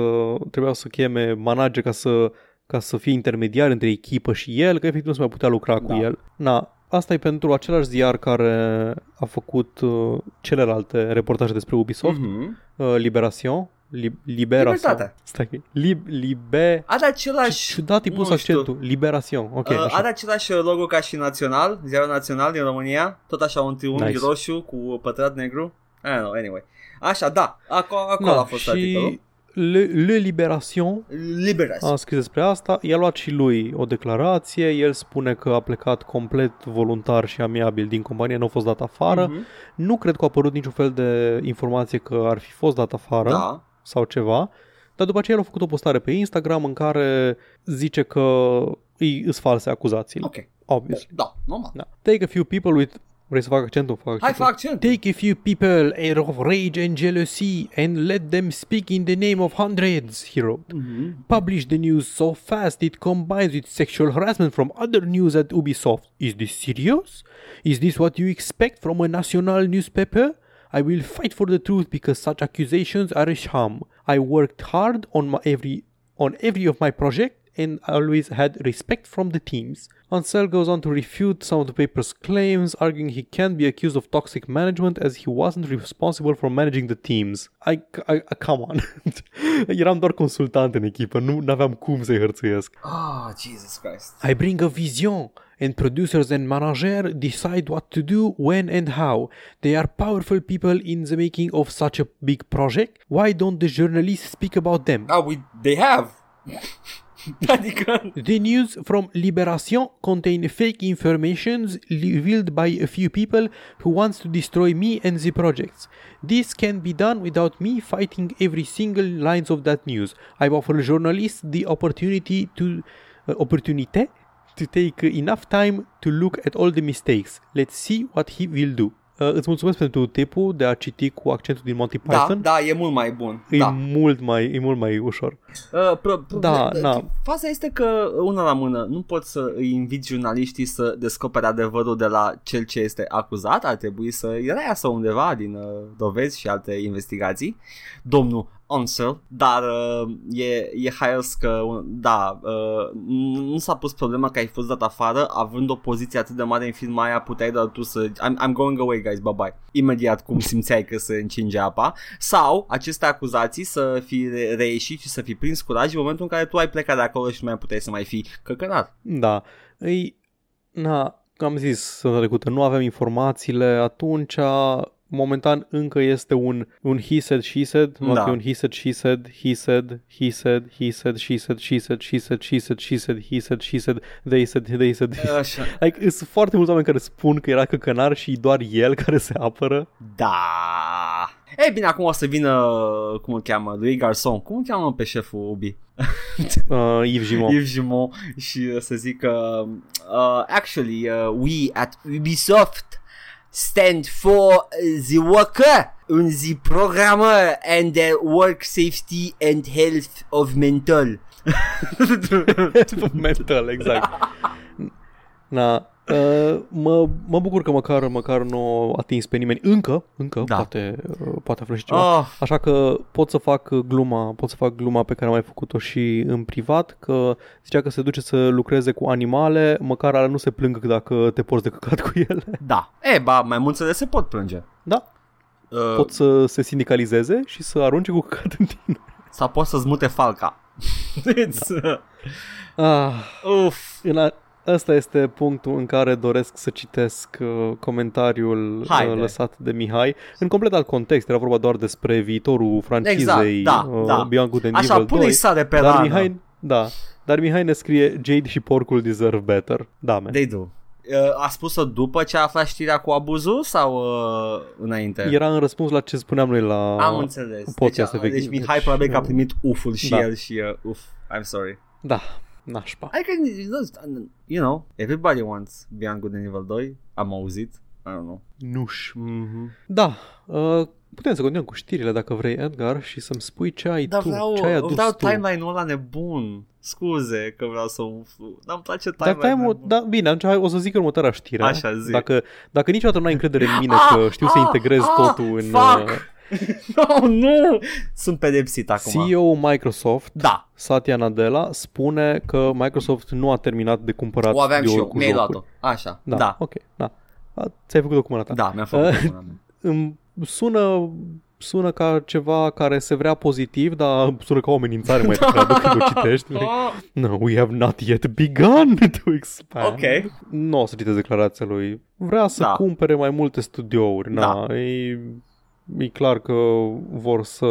trebuia să cheme manager ca să, ca să fie intermediar între echipă și el, că efectiv nu se mai putea lucra Da. cu el. Na, asta e pentru același ziar care a făcut uh, celelalte reportaje despre Ubisoft, mm-hmm. uh, Liberation, Li- Liberation. Libertate. Stai, lib, libe... are același... Ciudat i pus nu știu. accentul. Liberation. Ok, uh, așa. are același logo ca și Național, ziarul Național din România, tot așa un triunghi Nice. roșu cu pătrat negru. I don't know, anyway. Așa, da, acolo, acolo Na, a fost articolul. și Le, Le Liberation Liberas. a scris despre asta, i-a luat și lui o declarație, el spune că a plecat complet voluntar și amiabil din companie, nu a fost dat afară. Mhm. Nu cred că a apărut niciun fel de informație că ar fi fost dat afară Da. Sau ceva, dar după aceea el a făcut o postare pe Instagram în care zice că îi îs false acuzațiile. Ok. Obviously. Da, normal. Da. Take a few people with Vrei să fac accentul? Fac Hai, accentul. fac accent. Take a few people of rage and jealousy and let them speak in the name of hundreds, he wrote. Mhm. Publish the news so fast it combines with sexual harassment from other news at Ubisoft. Is this serious? Is this what you expect from a national newspaper? I will fight for the truth because such accusations are a sham. I worked hard on my every on every of my project and always had respect from the teams. Ansel goes on to refute some of the paper's claims, arguing he can't be accused of toxic management as he wasn't responsible for managing the teams. I, I, I come on. Eram doar consultant în echipă, nu aveam cum să-i hărțuiesc. Oh, Jesus Christ. I bring a vision, and producers and managers decide what to do, when, and how. They are powerful people in the making of such a big project. Why don't the journalists speak about them? Ah, we, they have. The news from Liberation contain fake informations revealed by a few people who wants to destroy me and the projects. This can be done without me fighting every single lines of that news. I offer journalists the opportunity to uh, opportunity to take enough time to look at all the mistakes. Let's see what he will do. Uh, îți mulțumesc pentru tipul de a citi cu accentul din Monty Da, Python. da, e mult mai bun. E da. mult mai e mult mai ușor. Uh, pro, pro, Da, de- na. Faza este că, una la mână, nu poți să îi inviți jurnaliștii să descopere adevărul de la cel ce este acuzat, ar trebui să îi reiasă undeva din uh, dovezi și alte investigații, domnul Ansel, dar uh, e, e haios că, da, uh, nu s-a pus problema că ai fost dat afară, având o poziție atât de mare în firma aia, puteai doar tu să, I'm, I'm going away guys, bye-bye, imediat cum simțeai că se încinge apa, sau aceste acuzații să fi re- reieșit și să fi prins curaj în momentul în care tu ai plecat de acolo și nu mai puteai să mai fii căcănat. Da. Îi, na, am zis săptămâna trecută, nu avem informațiile, atunci momentan încă este un, un he said, she said, nu Da. da. un he said, she said, he said, he said, he said, she said, she said, she said, she said, she said, he said, she said, they said, they said. they said. Așa. Like, sunt foarte mulți oameni care spun că era căcănar și doar el care se apără. Da. Ei bine, acum o să vină, cum îl cheamă, lui Garson. Cum îl cheamă pe șeful Ubi? Uh, Yves Gimon. Yves Gimon și uh, să zic că uh, actually uh, we at Ubisoft stand for the worker in the programmer and the work safety and health of mental. Mental, exact. Na, uh, mă, mă bucur că măcar, măcar nu a atins pe nimeni încă, încă, Da. da. poate, uh, poate află și ceva. Oh, Așa că pot să fac gluma, pot să fac gluma pe care am mai făcut-o și în privat, că zicea că se duce să lucreze cu animale, măcar alea nu se plângă dacă te porți de căcat cu ele. da. E, ba, mai mulțele se pot plânge. Da, Uh, pot să se sindicalizeze și să arunce cu căcat în tine. Sau poți să-ți mute falca. It's, uh, Ah, uf. în a, ăsta este punctul în care doresc să citesc uh, comentariul Haide. uh, lăsat de Mihai. În complet alt context, era vorba doar despre viitorul francizei Exact, da, uh, da. Beyond Good and Așa, Evil pune-i 2. sare pe Dar rană. Mihai, da, dar Mihai ne scrie Jade și porcul deserve better. Da, man. They do. Uh, a spus-o după ce a aflat știrea cu abuzul sau uh, înainte? Era în răspuns la ce spuneam noi la Am înțeles. Deci, podcast uh, vechi. deci Mihai Deci, probabil că a uh, primit uful și da. el și uh, uf, I'm sorry. Da, nașpa. Adică, you know, everybody wants Beyond Good and Evil 2. Am auzit. I don't know. Nuș. Mm-hmm. Da, uh, putem să continuăm cu știrile dacă vrei, Edgar, și să-mi spui ce ai Dar tu, vreau, ce ai adus vreau tu. timeline-ul ăla nebun. Scuze că vreau să umflu. Dar îmi place Dar timeline time nebun. da, bine, atunci hai, o să zic următoarea știre. Așa, zi. Dacă, dacă niciodată nu ai încredere în mine Ah, că știu să ah, integrez ah, totul în fuck! Uh, No, nu! Sunt pedepsit acum. CEO Microsoft, Da, Satya Nadella, spune că Microsoft nu a terminat de cumpărat o aveam și studio-uri eu. cu Mi-ai jocuri. luat-o. Așa, Da, da. ok, da. A, Ți-ai făcut-o cu mâna ta. Da, mi-a făcut Uh, uh, Îmi sună sună ca ceva care se vrea pozitiv, dar sună ca o amenințare mai degrabă când o citești. No, we have not yet begun to expand. Ok. Nu o să citesc declarația lui. Vrea să Da. cumpere mai multe studiouri. Na, e, e clar că vor să...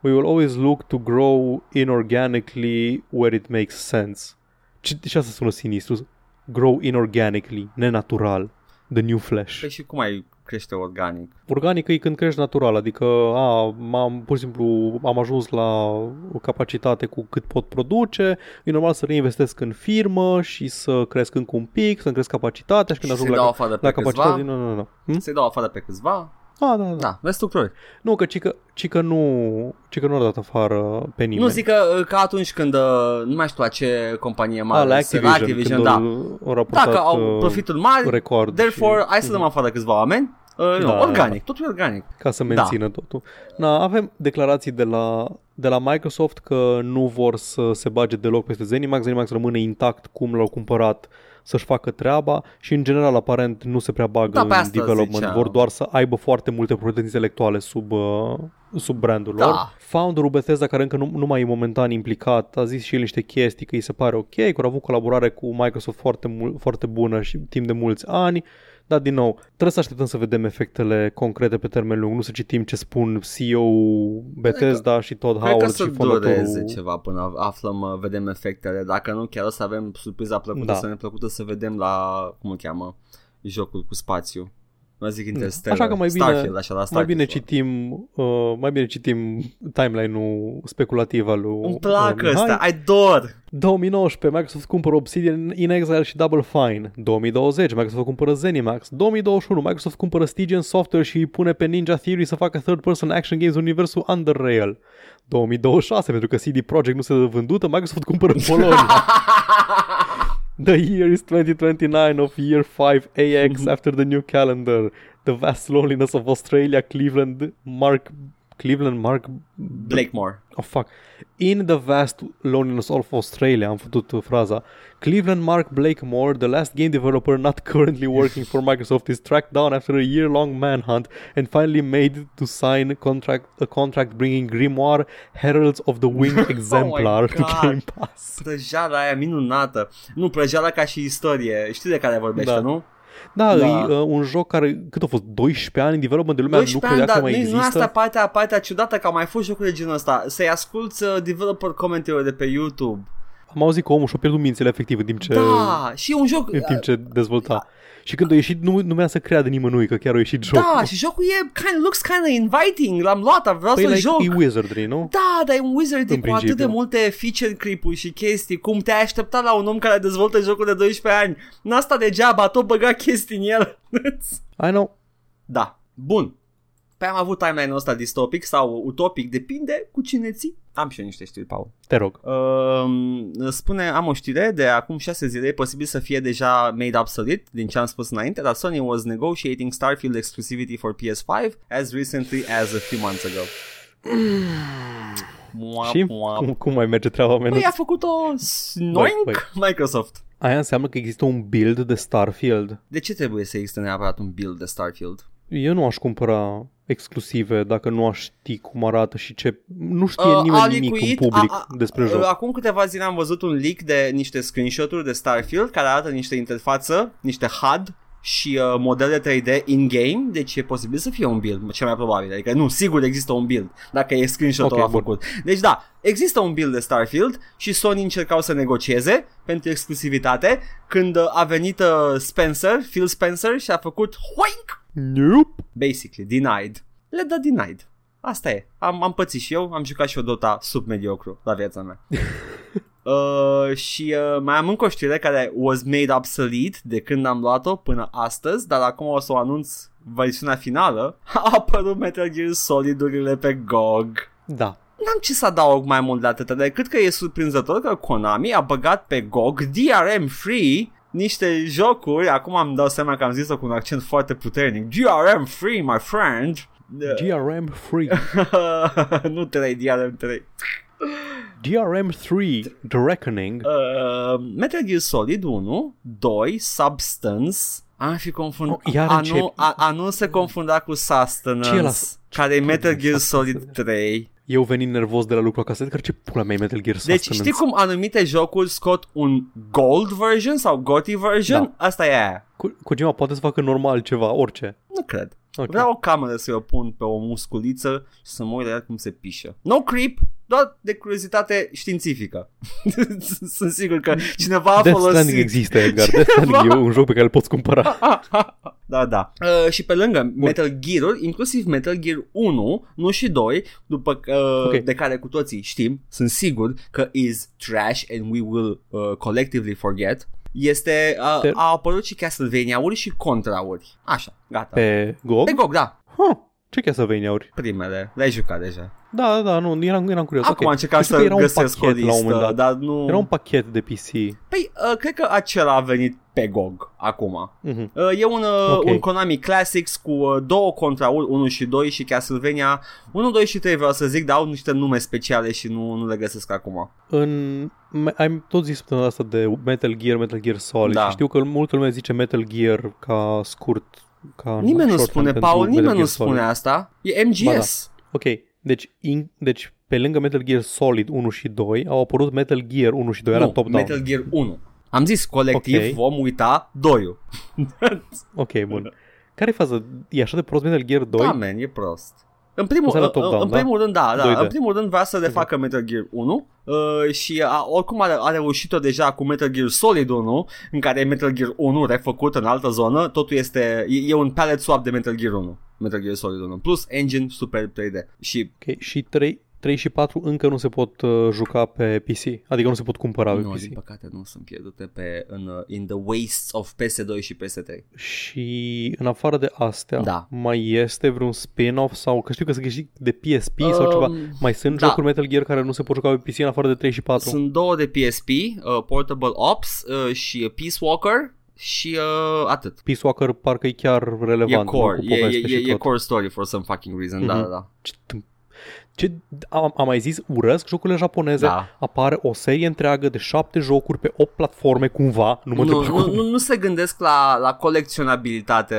We will always look to grow inorganically where it makes sense. Ce, și asta sună sinistru. Grow inorganically, nenatural. The new flesh. Păi și cum ai crește organic? Organic e când crești natural, adică a, m-am, pur și simplu am ajuns la o capacitate cu cât pot produce, e normal să reinvestesc în firmă și să cresc încă un pic, să-mi cresc capacitatea și când Și ajung să-i dau la, afară pe la câțiva? capacitate, nu, nu, nu. Hm? Să-i dau afară pe câțiva? A, da, da. Da, restructurări. Nu, că cică, cică nu, cică nu a dat afară pe nimeni. Nu zic că, că atunci când, uh, nu mai știu la ce companie a, mare, la Activision, Activision când da. au, au raportat Dacă au uh, profituri mari, record therefore, și, hai să dăm afară câțiva oameni. Uh, Da, nu, organic, totul e organic. ca să Da. mențină totul. Na, avem declarații de la, de la Microsoft că nu vor să se bage deloc peste Zenimax, Zenimax rămâne intact cum l-au cumpărat să-și facă treaba și în general aparent nu se prea bagă Da, pe în asta development, ziceam. vor doar să aibă foarte multe proprietăți intelectuale sub, uh, sub brandul Da. lor. Founderul Bethesda, care încă nu, nu mai e momentan implicat, a zis și el niște chestii că îi se pare ok, că au avut colaborare cu Microsoft foarte, mul- foarte bună și timp de mulți ani, dar din nou, trebuie să așteptăm să vedem efectele concrete pe termen lung, nu să citim ce spun CEO Bethesda și Todd Cred că Howard să și fondatorul. dureze ceva până aflăm, uh, vedem efectele. Dacă nu, chiar o să avem surpriza plăcută Da. să ne plăcută să vedem la, cum îl cheamă, jocul cu spațiu. Nu zic Interstellar, Așa că mai bine, Starfield, așa, la mai Starfield. bine citim, uh, mai bine citim timeline-ul speculativ al lui Îmi plac uh, Mihai. ăsta, ai dor! 2019 Microsoft cumpără Obsidian in Exile și Double Fine 2020 Microsoft cumpără Zenimax 2021 Microsoft cumpără Stygian Software și îi pune pe Ninja Theory să facă third person action games în universul Underrail 2026 pentru că CD Projekt nu se dă vândută Microsoft cumpără Polonia The year is 2029 of year 5 AX mm-hmm. after the new calendar. The vast loneliness of Australia Cleveland Mark Cleveland Mark Blakemore. Oh, fuck. In the vast loneliness of Australia, am făcut uh, fraza. Cleveland Mark Blakemore, the last game developer not currently working for Microsoft, is tracked down after a year-long manhunt and finally made to sign contract a contract bringing Grimoire Heralds of the Wing exemplar to Oh God. Game Pass. Prăjeala aia minunată. Nu, prăjeala ca și istorie. Știi de care vorbește, Da. nu? Da, Da. e uh, un joc care, cât a fost, 12 ani în development de lumea, nu 12 credea ani, că dar mai nu, nu există. asta partea, partea ciudată că au mai fost jocuri de genul ăsta. Să-i asculti uh, developer commentary de pe YouTube. Am auzit că omul și-a pierdut mințile efectiv în timp ce, Da, și e un joc... în timp ce dezvolta. Și când a ieșit, nu, nu mi-a să creadă nimănui că chiar a ieșit jocul. Da, și jocul e kind, looks kind of inviting. L-am luat, vreau Păi să-l like, joc. e wizardry, nu? Da, dar e un wizard În cu atât de principiu. multe feature creep-uri și chestii Cum te-ai aștepta la un om care dezvoltă jocul de 12 ani N asta degeaba, tot băga chestii în el I know. Da, bun Păi am avut timeline-ul ăsta distopic sau utopic, depinde cu cine ții Am și eu niște știri, Paul Te rog. Uh, spune, am o știre de acum 6 zile, e posibil să fie deja made obsolete din ce am spus înainte, dar Sony was negotiating Starfield exclusivity for PS5 as recently as a few months ago. Mua, Și mua. cum, cum mai merge treaba mea? Păi a făcut-o snoink Băi, Microsoft. Aia înseamnă că există un build de Starfield. De ce trebuie să existe neapărat un build de Starfield? Eu nu aș cumpăra exclusive dacă nu aș ști cum arată și ce... Nu știe Uh, nimeni a nimic licuit- în public a- a- despre Uh, joc. Acum câteva zile am văzut un leak de niște screenshot-uri de Starfield care arată niște interfață, niște HUD și uh, modele 3D in-game, deci e posibil să fie un build, cel mai probabil. Adică nu, sigur există un build, dacă e screenshot-ul Ok, okay, bun. făcut. Deci da, există un build de Starfield și Sony încercau să negocieze pentru exclusivitate când uh, a venit uh, Spencer, Phil Spencer și a făcut hoink, Nope. basically, denied. Le dă denied. Asta e. Am, am pățit și eu, am jucat și o Dota submediocru la viața mea. Uh, și uh, mai am încă o știre care was made obsolete de când am luat-o până astăzi, dar acum o să o anunț versiunea finală. A apărut Metal Gear Solid-urile pe GOG. Da. N-am ce să adaug mai mult de atât, decât că e surprinzător că Konami a băgat pe GOG DRM free niște jocuri, acum am dau seama că am zis-o cu un accent foarte puternic, DRM free, my friend. DRM 3. nu 3, DRM 3. DRM 3. The Reckoning. Uh, Metal Gear Solid 1, 2, Substance, am fi confundat. Oh, iar a, încep. nu, a, a nu se confunda cu Sustenance, Ce e la- care e Metal Gear Sustenance. Solid 3. Eu venind nervos de la lucru acasă, că ce pula mea e Metal Gear Deci Sustenance? știi cum anumite jocuri scot un gold version sau GOTY version? Da. Asta e aia. Ko- Kojima poate să facă normal ceva, orice. Nu cred. Ok. Vreau o cameră să o pun pe o musculiță și să mă uit la ea cum se pișă. No creep, doar de curiozitate științifică. Sunt sigur că cineva a Death folosit... Stranding există, Edgar. Death Stranding e un joc pe care îl poți cumpăra. da, da. Uh, și pe lângă Metal Gear-uri, inclusiv Metal Gear 1, nu și 2, după uh, Ok. de care cu toții știm, sunt sigur că is trash and we will uh, collectively forget, este, uh, Te- a apărut și Castlevania-uri și Contra-uri. Așa, gata. Pe GOG? Pe GOG, da. Huh. Ce Castlevania-uri? Primele, le-ai jucat deja. Da, da, da, nu, eram, eram curios. Acum ok. am încercat Știu că să era un găsesc o pachet la un moment listă, dat. dar nu... Era un pachet de PC. Păi, uh, cred că acela a venit pe GOG acum. Mhm. Uh, e un, uh, Ok. un Konami Classics cu uh, două contra 1 și 2 și Castlevania 1, 2 și 3 vreau să zic, dar au niște nume speciale și nu, nu le găsesc acum. În, me- ai tot zis săptămâna asta de Metal Gear, Metal Gear Solid Da. și știu că multă lume zice Metal Gear ca scurt. Ca Nimeni nu shorthand spune, pentru Paul, Metal nimeni Gear nu Solid. spune asta. E MGS. Ok, deci, in, deci pe lângă Metal Gear Solid 1 și 2 au apărut Metal Gear 1 și 2, era nu, top-down. Metal Gear 1. Am zis colectiv Ok. vom uita 2 Ok, bun. Care e faza? E așa de prost Metal Gear 2? Da, man, e prost. În primul, Înseamnă în, top-down, în da? primul rând, da, da. 2D. În primul rând vrea să refacă Metal Gear 1 uh, și a, oricum a, a reușit-o deja cu Metal Gear Solid 1, în care e Metal Gear 1 refăcut în altă zonă, totul este, e, e un palette swap de Metal Gear 1, Metal Gear Solid 1, plus engine super 3D. Și Ok, și 3, 3 și 4 încă nu se pot uh, juca pe PC, adică nu se pot cumpăra pe nu, PC. din păcate nu sunt pierdute pe, în, uh, in the wastes of PS2 și PS3. Și în afară de astea, Da. mai este vreun spin-off sau că știu că sunt și de PSP sau Um, ceva. Mai sunt da. jocuri Metal Gear care nu se pot juca pe PC în afară de 3 și 4? Sunt două de PSP, uh, Portable Ops uh, și Peace Walker și uh, atât. Peace Walker parcă e chiar relevant. E nu? core, Cu e, e, poveste și e, e tot. core story for some fucking reason, da, Mhm. da, da. Ce, tâmp- ce am, am mai zis, urăsc jocurile japoneze, Da. apare o serie întreagă de șapte jocuri pe 8 platforme cumva, nu mă Nu, întreb nu, cum. nu, nu se gândesc la, la colecționabilitate,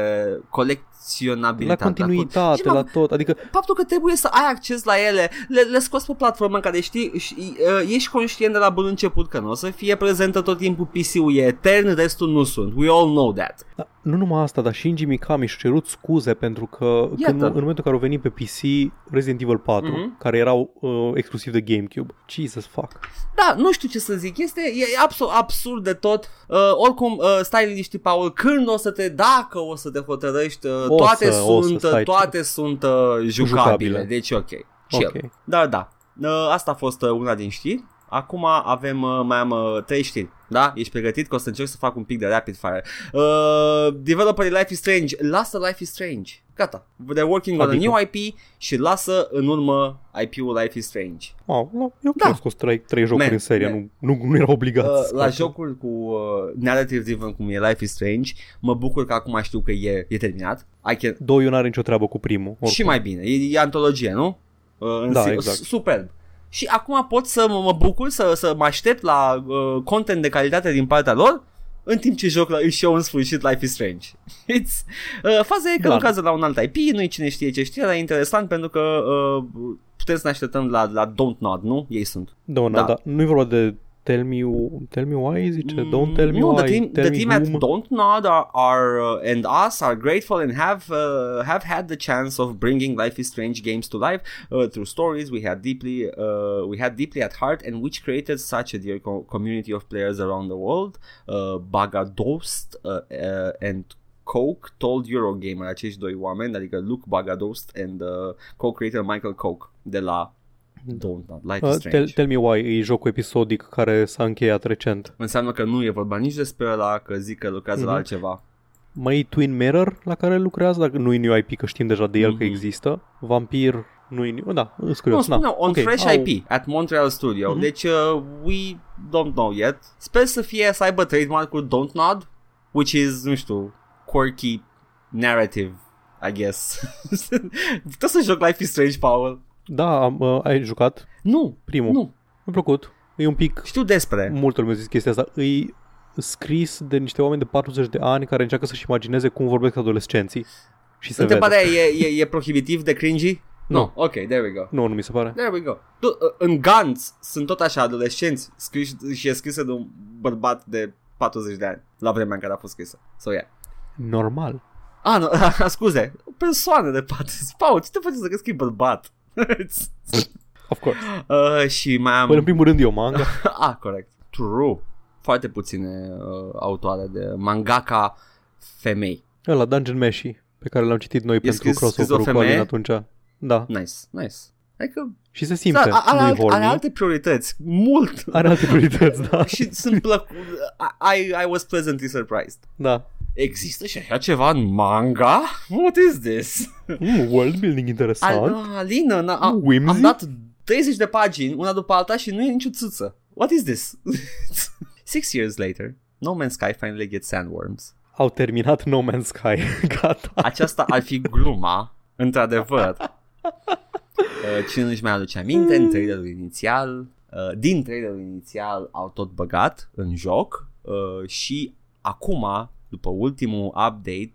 La colecționabilitate. continuitate, Și, mă, la tot, adică Faptul că trebuie să ai acces la ele, le, le scoți pe platformă în care știi, și, uh, ești conștient de la bun început că nu o să fie prezentă tot timpul PC-ul, e etern, restul nu sunt. We all know that. Da, nu numai asta, dar Shinji Mikami și-a cerut scuze pentru că Iată. când, în momentul în care au venit pe PC Resident Evil 4, Mhm. care erau uh, exclusiv de GameCube. Jesus fuck. Da, nu știu ce să zic, este e absurd, absurd de tot. Uh, oricum, uh, stai liniștit, Paul, când o să te, dacă o să te hotărăști, uh, O toate să- o să sunt, stai toate sunt uh, jucabile, Jucabile. deci ok. Chill. Ok. Da, da. Uh, asta a fost uh, una din știri. Acum avem, uh, mai am uh, trei știri. Da? Ești pregătit că o să încerc să fac un pic de rapid fire. Uh, developerii Life is Strange lasă Life is Strange. Gata. They're working on a Adică? new IP și lasă în urmă IP-ul Life is Strange. Wow, no, eu Da. da. am scos trei, trei jocuri Man, în serie, man. nu, nu, nu erau obligați. Uh, să la facă. jocuri cu uh, narrative driven cum e Life is Strange, mă bucur că acum știu că e, e terminat. I can... Doi nu are nicio treabă cu primul. Oricum. Și mai bine, e, e antologie, nu? Uh, în Da, si- exact. Superb. Și acum pot să mă, mă bucur să, să mă aștept la uh, content de calitate din partea lor în timp ce joc la, și eu în sfârșit Life is Strange. It's, uh, faza e că Da. lucrează la un alt IP, nu-i cine știe ce știe, dar e interesant pentru că uh, putem să ne așteptăm la, la Don't Nod, nu? Ei sunt. Da, Da. da. da. Nu e vorba de Tell me, tell me why, zice? Don't tell me no, why, the team, tell the team at. Don't Nod are, are uh, and us are grateful and have uh, have had the chance of bringing Life is Strange games to life uh, through stories we had deeply uh, we had deeply at heart and which created such a dear co- community of players around the world. Uh, Bagadost uh, uh, and Coke told Eurogamer, acești doi oameni, adică Luke Bagadost and uh, co-creator Michael Coke de la Don't Nod, Life is Uh, Strange. tell, tell me why e jocul episodic care s-a încheiat recent. Înseamnă că nu e vorba nici despre ăla, că zic că lucrează la Mhm. altceva. Mai e Twin Mirror la care lucrează, dacă nu e new IP, că știm deja de el că Mhm. există. Vampir nu e new, da, îs Nu, curios. spune na. on ok, Fresh au- IP at Montreal Studio. Mhm. Deci uh, we don't know yet. Sper să fie să aibă trademark-ul Don't Nod, which is, nu știu, quirky narrative, I guess. Tot să joc Life is Strange, Paul. Da, am, uh, ai jucat Nu, primul. nu. Mi-a plăcut. E un pic, Știu despre. multă lume zis chestia asta. E scris de niște oameni de 40 de ani care încearcă să-și imagineze cum vorbesc adolescenții. Și se Întrebarea vede. e, e, e prohibitiv de cringy? Nu. No. Ok, there we go. Nu, nu mi se pare. There we go. Tu, uh, în Guns sunt tot așa adolescenți scriși, și e scrisă de un bărbat de 40 de ani la vremea în care a fost scrisă. So, yeah. Normal. Ah, nu, scuze, o persoană de 40. Paul, ce te face să crezi că e bărbat? Of course. Uh, și mai am... Păi, în primul rând, e o manga. ah, corect. True. Foarte puține uh, autoare de mangaka femei. Ăla, Dungeon Meshi, pe care l-am citit noi pentru scris- scris o crossover-ul cu femeie? Alin atunci. Da. Nice, nice. Adică, Și se simte, da, are, nu e alt, are horny. alte priorități. Mult. Are alte priorități, da. și sunt plăcut. I, I was pleasantly surprised. Da. Există și așa ceva în manga? What is this? Mm, world building interesant. Al, Alina, na, am, Whimsy? am dat 30 de pagini, una după alta și nu e nicio țâță. What is this? Six years later, No Man's Sky finally gets sandworms. Au terminat No Man's Sky. Gata. Aceasta ar fi gluma, într-adevăr. Uh, Cine nu-și mai aduce aminte, în trailerul inițial, uh, din trailerul inițial au tot băgat în joc uh, și acum, după ultimul update,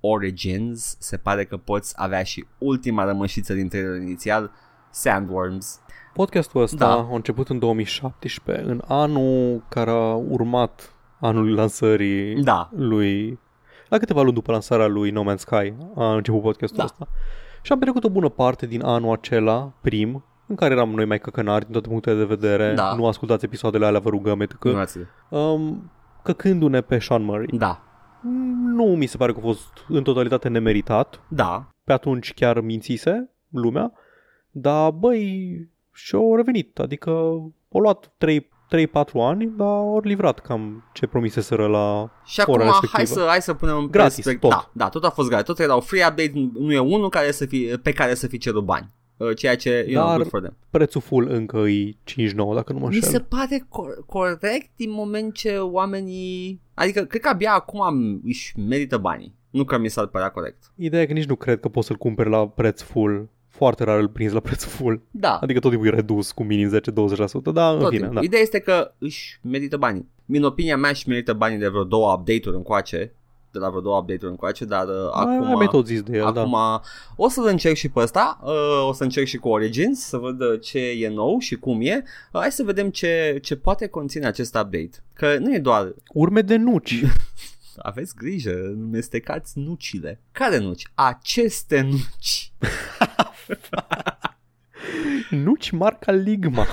Origins, se pare că poți avea și ultima rămășiță din trailerul inițial, Sandworms. Podcastul ăsta Da. a început în 2017, în anul care a urmat anului lansării Da, lui... La câteva luni după lansarea lui No Man's Sky a început podcastul Da. ăsta. Și am petrecut o bună parte din anul acela, prim, în care eram noi mai căcănari din toate punctele de vedere. Da. Nu ascultați episoadele alea, vă rugăm, etc. nu ați Um, căcându-ne pe Sean Murray. Da, Nu mi se pare că a fost în totalitate nemeritat. da, Pe atunci chiar mințise lumea. Dar, băi, și-au revenit. Adică au luat 3 3-4 ani, dar au livrat cam ce promiseseră la Și acum ora respectivă. hai să, hai să punem în Gratis, perspect- tot. Da, da, tot a fost gratis. Tot erau free update, nu e unul care să fie, pe care să fi cerut bani. Uh, Ceea ce, you know, Dar- good for them. Prețul full încă e 5-9, dacă nu mă Mi înșel. se pare cor- corect din moment ce oamenii... Adică, cred că abia acum am- își merită banii. Nu că mi s-ar părea corect. Ideea e că nici nu cred că poți să-l cumperi la preț full. Foarte rar îl prinzi la preț full. Da, Adică tot timpul e redus cu minim 10-20%, dar în tot fine, timpul. da. Ideea este că își merită banii. În opinia mea își merită banii de vreo două update-uri încoace. De la vreo două update-uri încoace, dar uh, Mai, acum... mai, mai tot zis de el, Acum da. o să-l încerc și pe ăsta, uh, o să încerc și cu Origins, să văd uh, ce e nou și cum e. Uh, hai să vedem ce, ce poate conține acest update. Că nu e doar, Urme de nuci. aveți grijă, nu mestecați nucile. Care nuci? Aceste nuci. nuci marca Ligma.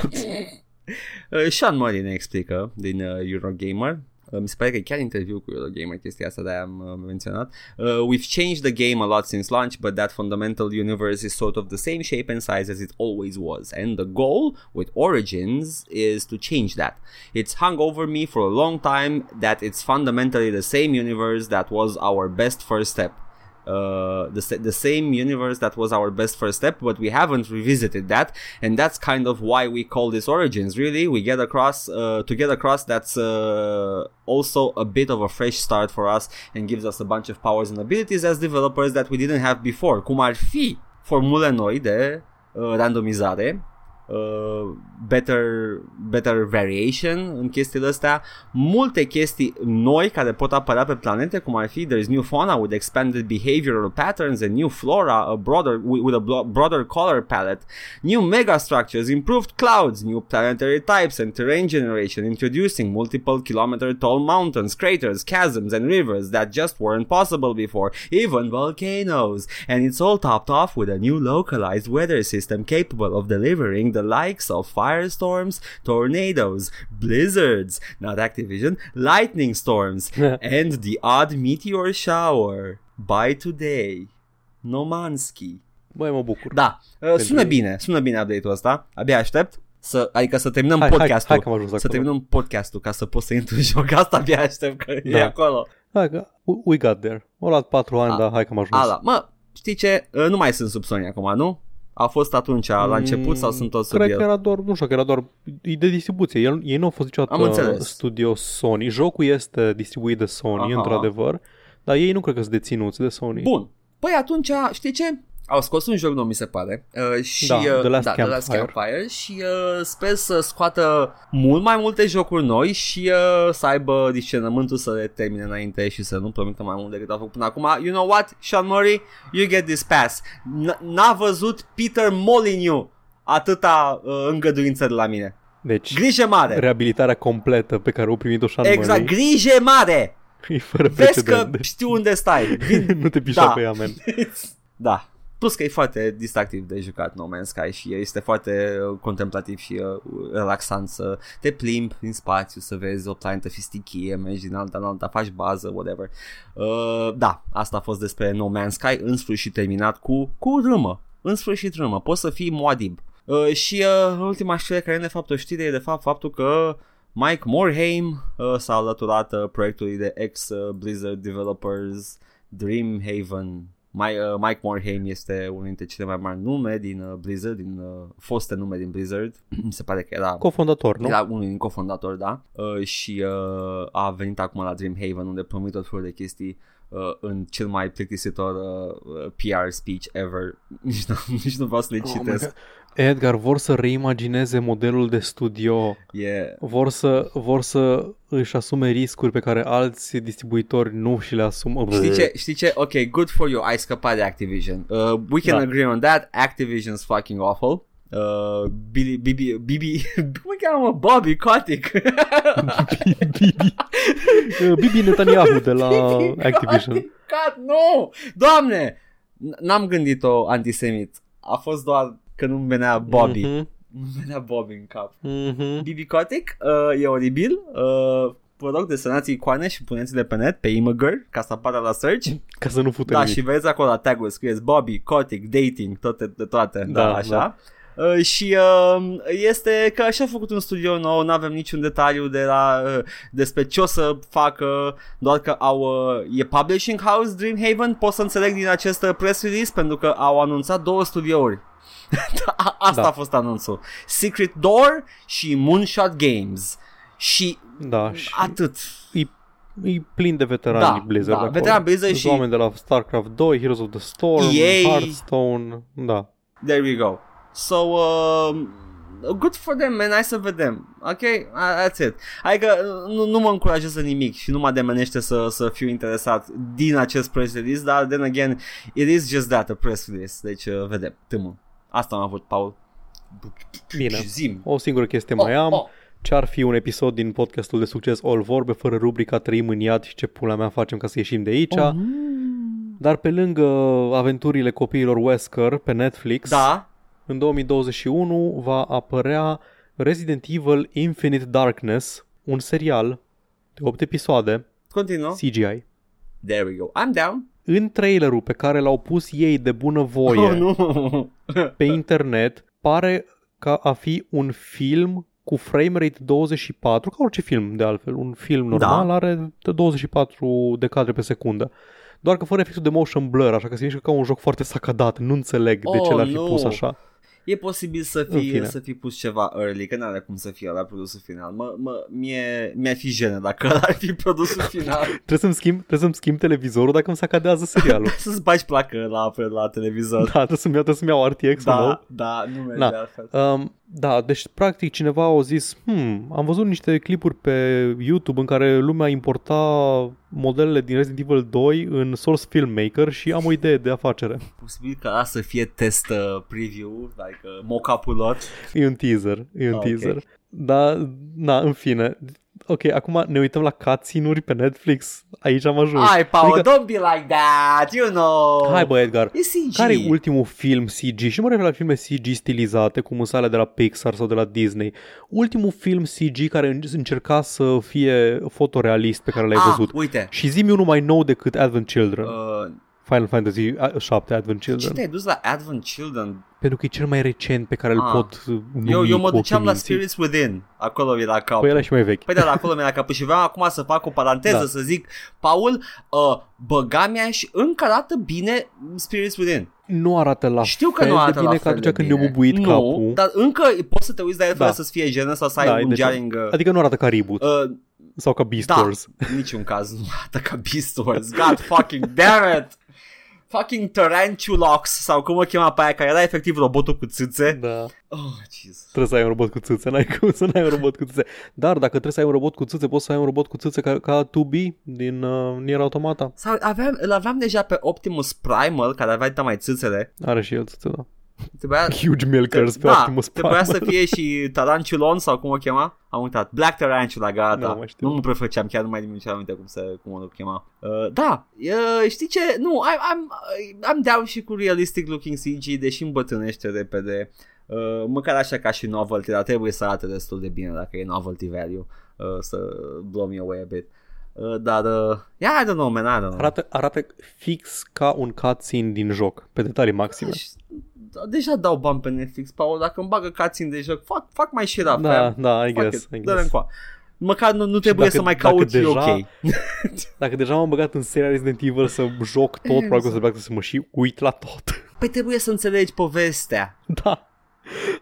Uh, Sean Murray ne explică din uh, Eurogamer. Uh, mi se pare că e chiar interviu cu Eurogamer chestia asta de am uh, menționat. Uh, we've changed the game a lot since launch, but that fundamental universe is sort of the same shape and size as it always was. And the goal with Origins is to change that. It's hung over me for a long time that it's fundamentally the same universe that was our best first step. Uh, the, sa- the same universe that was our best first step, but we haven't revisited that, and that's kind of why we call this Origins. Really, we get across uh, to get across that's uh, also a bit of a fresh start for us and gives us a bunch of powers and abilities as developers that we didn't have before, cum ar fi formule noi de uh, randomizare, uh, better, better variation în chestiile astea, multe chestii noi care pot apărea pe planete, cum ar fi there's new fauna with expanded behavioral patterns and new flora a broader, with with a broader color palette, new megastructures, improved clouds, new planetary types and terrain generation, introducing multiple kilometer tall mountains, craters, chasms, and rivers that just weren't possible before, even volcanoes. And it's all topped off with a new localized weather system capable of delivering the likes of firestorms, tornadoes, blizzards, not Activision, lightning storms, and the odd meteor shower. By today. Nomansky. Băi, mă bucur. Da, uh, sună ei. bine, sună bine update-ul ăsta. Abia aștept. Să, adică să terminăm Hai, hai, podcastul. hai că am ajuns să acolo. terminăm podcastul ca să pot să intru în joc. Asta abia aștept că da. e Da. acolo. Hai că, we got there. Au luat 4 ani, A- dar hai că am ajuns. Ala, mă, știi ce? Uh, Nu mai sunt sub Sony acum, nu? A fost atunci la început sau sunt tot sub Cred el? că era doar, nu știu, că era doar e de distribuție. El, ei nu au fost Am niciodată înțeles. studio Sony. Jocul este distribuit de Sony, Aha. într-adevăr, dar ei nu cred că sunt deținuți de Sony. Bun. Păi atunci, știi ce? Au scos un joc nou, mi se pare. Uh, și, Da, uh, The Last da, The Last Campfire. Campfire și uh, sper să scoată mult mai multe jocuri noi și uh, să aibă discernământul să le termine înainte și să nu promită mai mult decât au făcut până acum. You know what, Sean Murray? You get this pass. N- N-a văzut Peter Molyneux atâta uh, îngăduință de la mine. Deci, Grijă mare! reabilitarea completă pe care o primit-o Sean Exact, Murray grijă mare! e fără Vezi că precedent. știu unde stai. Vin... nu te pișa Da. pe ea, man. da. Plus că e foarte distractiv de jucat No Man's Sky și este foarte uh, contemplativ și uh, relaxant să te plimbi prin spațiu, să vezi o planetă fistichie, mergi din alta în alta, faci bază, whatever. Uh, da, asta a fost despre No Man's Sky, în sfârșit terminat cu, cu râmă. În sfârșit râmă, poți să fii moadib. Uh, și uh, ultima știre care ne de fapt o știre e de fapt faptul că Mike Morhaime uh, s-a alăturat uh, proiectului de ex-Blizzard Developers Dreamhaven mai, uh, Mike Morhaime este unul dintre cele mai mari nume din uh, Blizzard, din uh, foste nume din Blizzard. Mi se pare că era Cofondator, nu? era unul din cofondatori, da. Uh, și uh, a venit acum la Dreamhaven unde promit tot felul de chestii uh, în cel mai plictisitor uh, PR speech ever. Nici nu, nici nu vreau să le Oh my citesc. God. Edgar, vor să reimagineze modelul de studio, e, vor să, vor să își asume riscuri pe care alți distribuitori nu și le asumă. Știi ce? Știi ce? Ok, good for you. Ai scăpat de Activision. Uh, we can Da. agree on that. Activision's fucking awful. Uh, Bibi, Bibi, Bibi, cum îl cheamă? Bobby Kotick. Bibi, Bibi Netanyahu de la Bibi Activision. Kotick, God, nu! Doamne! N- N-am gândit-o antisemit. A fost doar că nu-mi venea Bobby. Mhm, Nu-mi venea Bobby în cap. mhm. Bibi Kotick uh, e oribil. Uh, vă rog desenați icoane și puneți-le pe net, pe Imgur, ca să apară la search. Ca să nu fute Da, nimic. și vezi acolo la tag-uri, scrieți Bobby, Kotick, dating, toate, de toate, da, Da, da așa. Uh, și uh, este că așa a făcut un studio nou, nu avem niciun detaliu de la, uh, despre ce o să facă, doar că au, uh, e Publishing House Dreamhaven, pot să înțeleg din acest uh, press release, pentru că au anunțat două studiouri. A- Asta Da. a fost anunțul. Secret Door și Moonshot Games. Și Da, și atât. e plin de veterani Da, Blizzard da, acolo. veterani Blizzard Sunt și- oameni de la StarCraft 2, Heroes of the Storm, EA. Hearthstone, da. There we go. So, um, good for them, man, hai să vedem. Ok? Uh, That's it. Adică uh, nu, nu mă încurajează nimic și nu mă demenește să, să fiu interesat din acest press release, dar then again, it is just that, a press release. Deci, uh, vedem, tâmă. Asta am avut, Paul. Bine. Și Zim. O singură chestie mai am. Oh, Ce-ar fi un episod din podcastul de succes All Vorbe fără rubrica Trăim în iad și ce pula mea facem ca să ieșim de aici. oh. Dar pe lângă aventurile copiilor Wesker pe Netflix, Da, în 2021 va apărea Resident Evil Infinite Darkness, un serial de 8 episoade continuă. CGI. There we go. I'm down. În trailerul pe care l-au pus ei de bunăvoie Oh, nu. pe internet, pare ca a fi un film cu frame rate 24, ca orice film de altfel. Un film normal Da. are de 24 de cadre pe secundă. Doar că fără efectul de motion blur, așa că se mișcă ca un joc foarte sacadat. Nu înțeleg de ce Oh, l-ar fi nu. pus așa. E posibil să În fi, fine. să fi pus ceva early, că n-are cum să fie la produsul final. Mă, mă, mie, mi-ar fi jenă dacă ar fi produsul final. Trebuie să-mi schimb, trebuie să-mi schimb televizorul dacă îmi sacadează serialul. Să-ți bagi placă la, la televizor. da, trebuie să-mi iau, trebuie să-mi iau RTX da, nou. da, nu merge Da. altfel. Um, da, deci practic cineva a zis, hmm, am văzut niște clipuri pe YouTube în care lumea importa modelele din Resident Evil 2 în Source Filmmaker și am o idee de afacere. Posibil ca asta să fie test uh, preview, like uh, mock-up-ul lor. E un teaser, e un Ah, ok. teaser. Da, na, în fine. Ok, acum ne uităm la cutscene-uri pe Netflix. Aici am ajuns. Hai, Paul, Adică- don't be like that, you know. Hai bă, Edgar. E CG. Care e ultimul film CG? Și nu mă refer la filme CG stilizate, cum sunt alea de la Pixar sau de la Disney. Ultimul film CG care încerca să fie fotorealist pe care l-ai ah, văzut. uite. Și zi unul mai nou decât Advent Children. Uh, Final Fantasy uh, 7 Advent ce Children. te-ai dus la Advent Children? Pentru că e cel mai recent pe care îl Ah. pot uh, numi Eu, eu mă cu duceam ochii la minții. Spirits Within. Acolo era capul. Păi ăla e și mai vechi. Păi da, la acolo mi-a capul și vreau acum să fac o paranteză, Da. să zic, Paul, uh, băga mea și încă arată bine Spirits Within. Nu arată la Știu că fel nu arată de bine la ca fel atunci de când bine. ne-a bubuit nu, capul. dar încă poți să te uiți la el fără Da. să-ți fie jenă sau să ai Da, un deci- jarring. Uh, Adică nu arată ca reboot uh, sau ca Beast da, Wars. în niciun caz nu arată ca Beast Wars. God fucking damn it! Fucking Tarantulox sau cum o chema pe aia, care era efectiv robotul cu țâțe. Da. Oh, Jesus. Trebuie să ai un robot cu țâțe, n-ai cum să n-ai un robot cu țâțe. Dar dacă trebuie să ai un robot cu țâțe, poți să ai un robot cu țâțe ca, ca 2B din uh, Nier Automata. Sau aveam, îl aveam deja pe Optimus Primal, care avea mai țâțele. Are și el țâțe, da. Trebuia, Huge milkers pe da, Optimus trebuia Prime. să fie și Taranculon sau cum o chema? Am uitat. Black Tarantula, gata. Nu mai știu. nu mă prefăceam, chiar nu mai nimic aminte cum, să, cum o chema. Uh, da, uh, știi ce? Nu, I, I'm, I'm down și cu realistic looking CG, deși îmbătrânește repede. Uh, măcar așa ca și novelty, dar trebuie să arate destul de bine dacă e novelty value. Uh, să blow me away a bit. Uh, dar, uh, yeah, I don't know, man, I don't know. Arată, arată fix ca un cutscene din joc, pe detalii maxime. Și- da, Deja dau bani pe Netflix, Paul, dacă îmi bagă cutscene de joc, fac, fac mai și rap. Da, da, I Fuck guess, it, I dă-le guess. încoa. Măcar nu, nu trebuie dacă- să mai dacă caut deja- ok. Dacă deja m-am băgat în seria Resident Evil să joc tot, probabil că o să bag să mă și uit la tot. Păi trebuie să înțelegi povestea. da.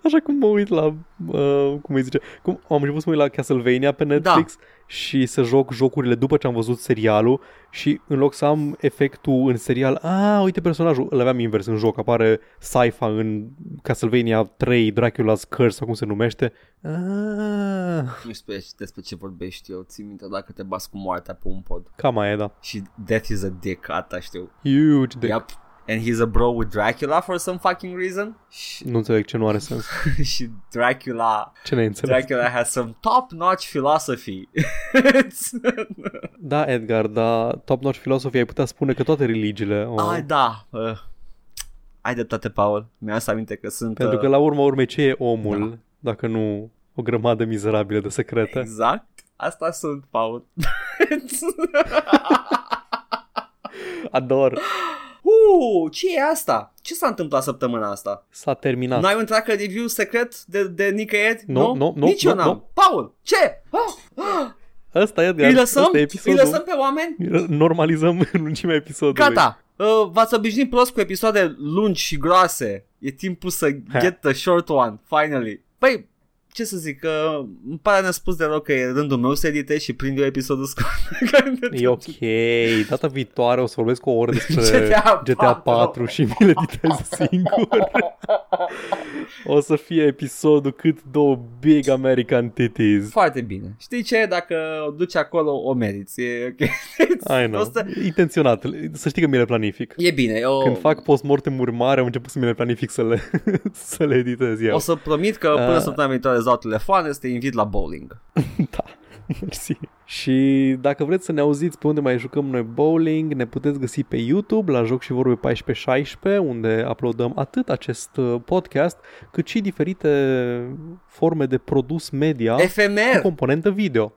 Așa cum mă uit la, uh, cum îi zice, cum am început să mă uit la Castlevania pe Netflix da. Și să joc jocurile după ce am văzut serialul și în loc să am efectul în serial, a, uite personajul, îl aveam invers în joc, apare Saifa în Castlevania 3, Dracula's Curse sau cum se numește. Ah, Nu știu despre- despre ce vorbești eu, țin minte dacă te bați cu moartea pe un pod. cam aia, da. Și Death is a dick, asta știu. Huge de... Yep. And he's a bro with Dracula for some fucking reason. Și, Nu înțeleg ce nu are sens. și Dracula, Ce ne înțeleg? Dracula has some top-notch philosophy. Da, Edgar, dar top-notch filosofia ai putea spune că toate religiile au... Ai, da. Uh, ai dreptate, Paul. Mi-am să aminte că sunt... Pentru uh, că la urma urmei ce e omul Da. dacă nu o grămadă mizerabilă de secrete? Exact. Asta sunt, Paul. Ador. uh, ce e asta? Ce s-a întâmplat săptămâna asta? S-a terminat. N-ai un tracker review secret de, de nicăieri? Nu, nu, nu, nu, Nici eu nu, n-am. nu. Paul, ce? Ah, ah, Ăsta, Edgar, îi lăsăm? ăsta e Îi episodul. lăsăm pe oameni? Normalizăm lungimea episodului. Gata. Uh, v-ați obișnuit prost cu episoade lungi și groase. E timpul să Ha. get the short one, finally. Păi, ce să zic, uh, îmi pare nespus de rău că e rândul meu să editez și prind eu episodul scurt. E ok. Data viitoare o să vorbesc o oră despre GTA GTA 4. 4 și mi le editez singur. o să fie episodul cât două big American titties. Foarte bine. Știi ce? Dacă o duci acolo, o meriți. E, ok. I know. O să- Intenționat. Să știi că mi le planific. e bine. Eu... Când fac post-mortem urmare, am început să mi le planific să le, să le editez eu. O să promit că până Ah. săptămâna viitoare îți dau telefoane să te invit la bowling. Da, mersi. Și dacă vreți să ne auziți pe unde mai jucăm noi bowling, ne puteți găsi pe YouTube la Joc și Vorbe 1416, unde uploadăm atât acest uh, podcast, cât și diferite forme de produs media cu FMR! componentă video.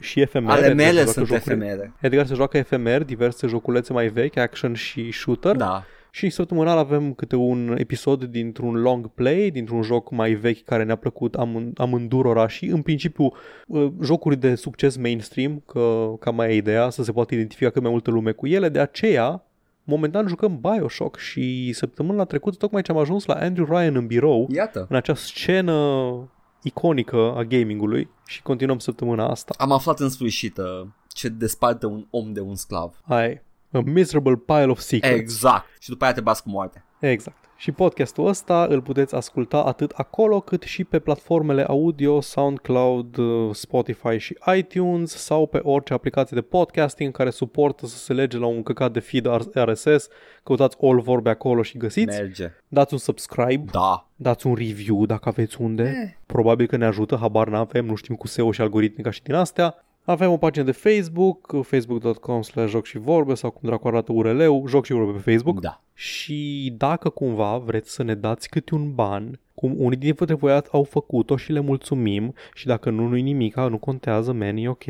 și FMR. Ale Edgar mele se joacă sunt jocuri- FMR. Edgar se joacă FMR, diverse joculețe mai vechi, action și shooter. Da. Și săptămânal avem câte un episod dintr-un long play, dintr-un joc mai vechi care ne-a plăcut amând- amândurora și în principiu uh, jocuri de succes mainstream, că cam mai e ideea să se poată identifica cât mai multă lume cu ele, de aceea momentan jucăm Bioshock și săptămâna trecută tocmai ce am ajuns la Andrew Ryan în birou, Iată. în acea scenă iconică a gamingului și continuăm săptămâna asta. Am aflat în sfârșit uh, ce desparte un om de un sclav. Hai, a miserable pile of secrets. Exact. Și după aia te bați cu moartea. Exact. Și podcastul ăsta îl puteți asculta atât acolo cât și pe platformele audio, SoundCloud, uh, Spotify și iTunes sau pe orice aplicație de podcasting care suportă să se lege la un căcat de feed RSS. Căutați All Vorbe acolo și găsiți. Merge. Dați un subscribe, Da. dați un review dacă aveți unde. Eh. Probabil că ne ajută, habar n-avem, nu știm cu SEO și algoritmi ca și din astea. Avem o pagină de Facebook, facebook.com slash joc și vorbe sau cum dracu arată URL-ul, joc și vorbe pe Facebook. Da. Și dacă cumva vreți să ne dați câte un ban, cum unii dintre voi au făcut-o și le mulțumim și dacă nu, nu-i nimica, nu contează, man, e ok.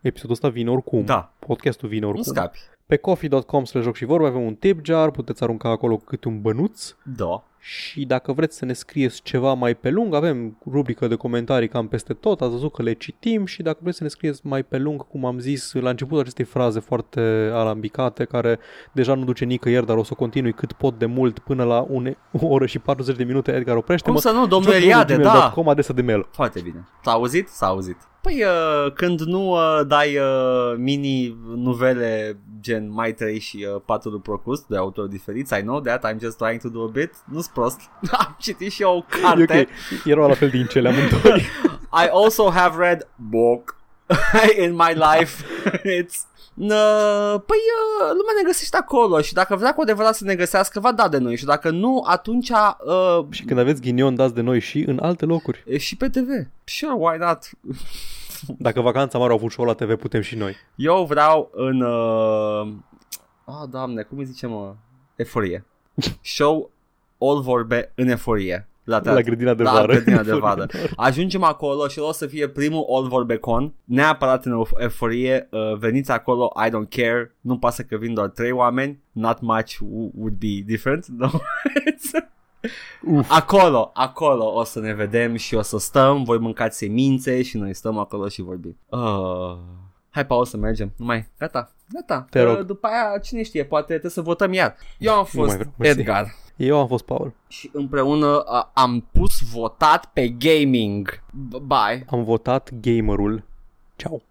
Episodul ăsta vine oricum. Da. Podcastul vine Nu oricum. scapi. Pe coffee.com slash joc și vorbe avem un tip jar, puteți arunca acolo câte un bănuț. Da. Și dacă vreți să ne scrieți ceva mai pe lung, avem rubrică de comentarii cam peste tot, ați văzut că le citim și dacă vreți să ne scrieți mai pe lung, cum am zis la început acestei fraze foarte alambicate, care deja nu duce nicăieri, dar o să continui cât pot de mult până la une, o oră și 40 de minute, Edgar, oprește-mă. Cum să nu, domnul Eliade, da. Com adresa de mail. Foarte bine. S-a auzit? S-a auzit. Păi uh, când nu uh, dai uh, mini novele gen Mai 3 și uh, Patul Procust de autori diferiți, I know that, I'm just trying to do a bit, nu-s prost. Am citit și eu o E carte. ok, erau la fel din cele amândoi. I also have read book in my life. It's Uh, păi uh, lumea ne găsește acolo și dacă vrea cu adevărat să ne găsească, va da de noi și dacă nu, atunci uh, Și când aveți ghinion, dați de noi și în alte locuri. e și pe TV. Sure, why not? Dacă vacanța mare au avut show la TV, putem și noi. Eu vreau în... Uh... Oh, doamne, cum îi zice, mă? Eforie. Show all vorbe în eforie. La, La teatru. grădina de La vară. grădina de vară. Ajungem acolo și o să fie primul All Vorbecon, neapărat în euf- euforie, uh, veniți acolo, I don't care, nu pasă că vin doar trei oameni, not much w- would be different, no? Uf. acolo, acolo o să ne vedem și o să stăm, voi mâncați semințe și noi stăm acolo și vorbim. Uh, hai, Paul, să mergem. Nu mai, gata, gata. Te rog. Uh, după aia, cine știe, poate trebuie să votăm iar. Eu am Nu fost mai vreau, mersi. Edgar Eu am fost Paul. și împreună uh, am pus votat pe gaming. B- Bye. Am votat gamerul. Ciao.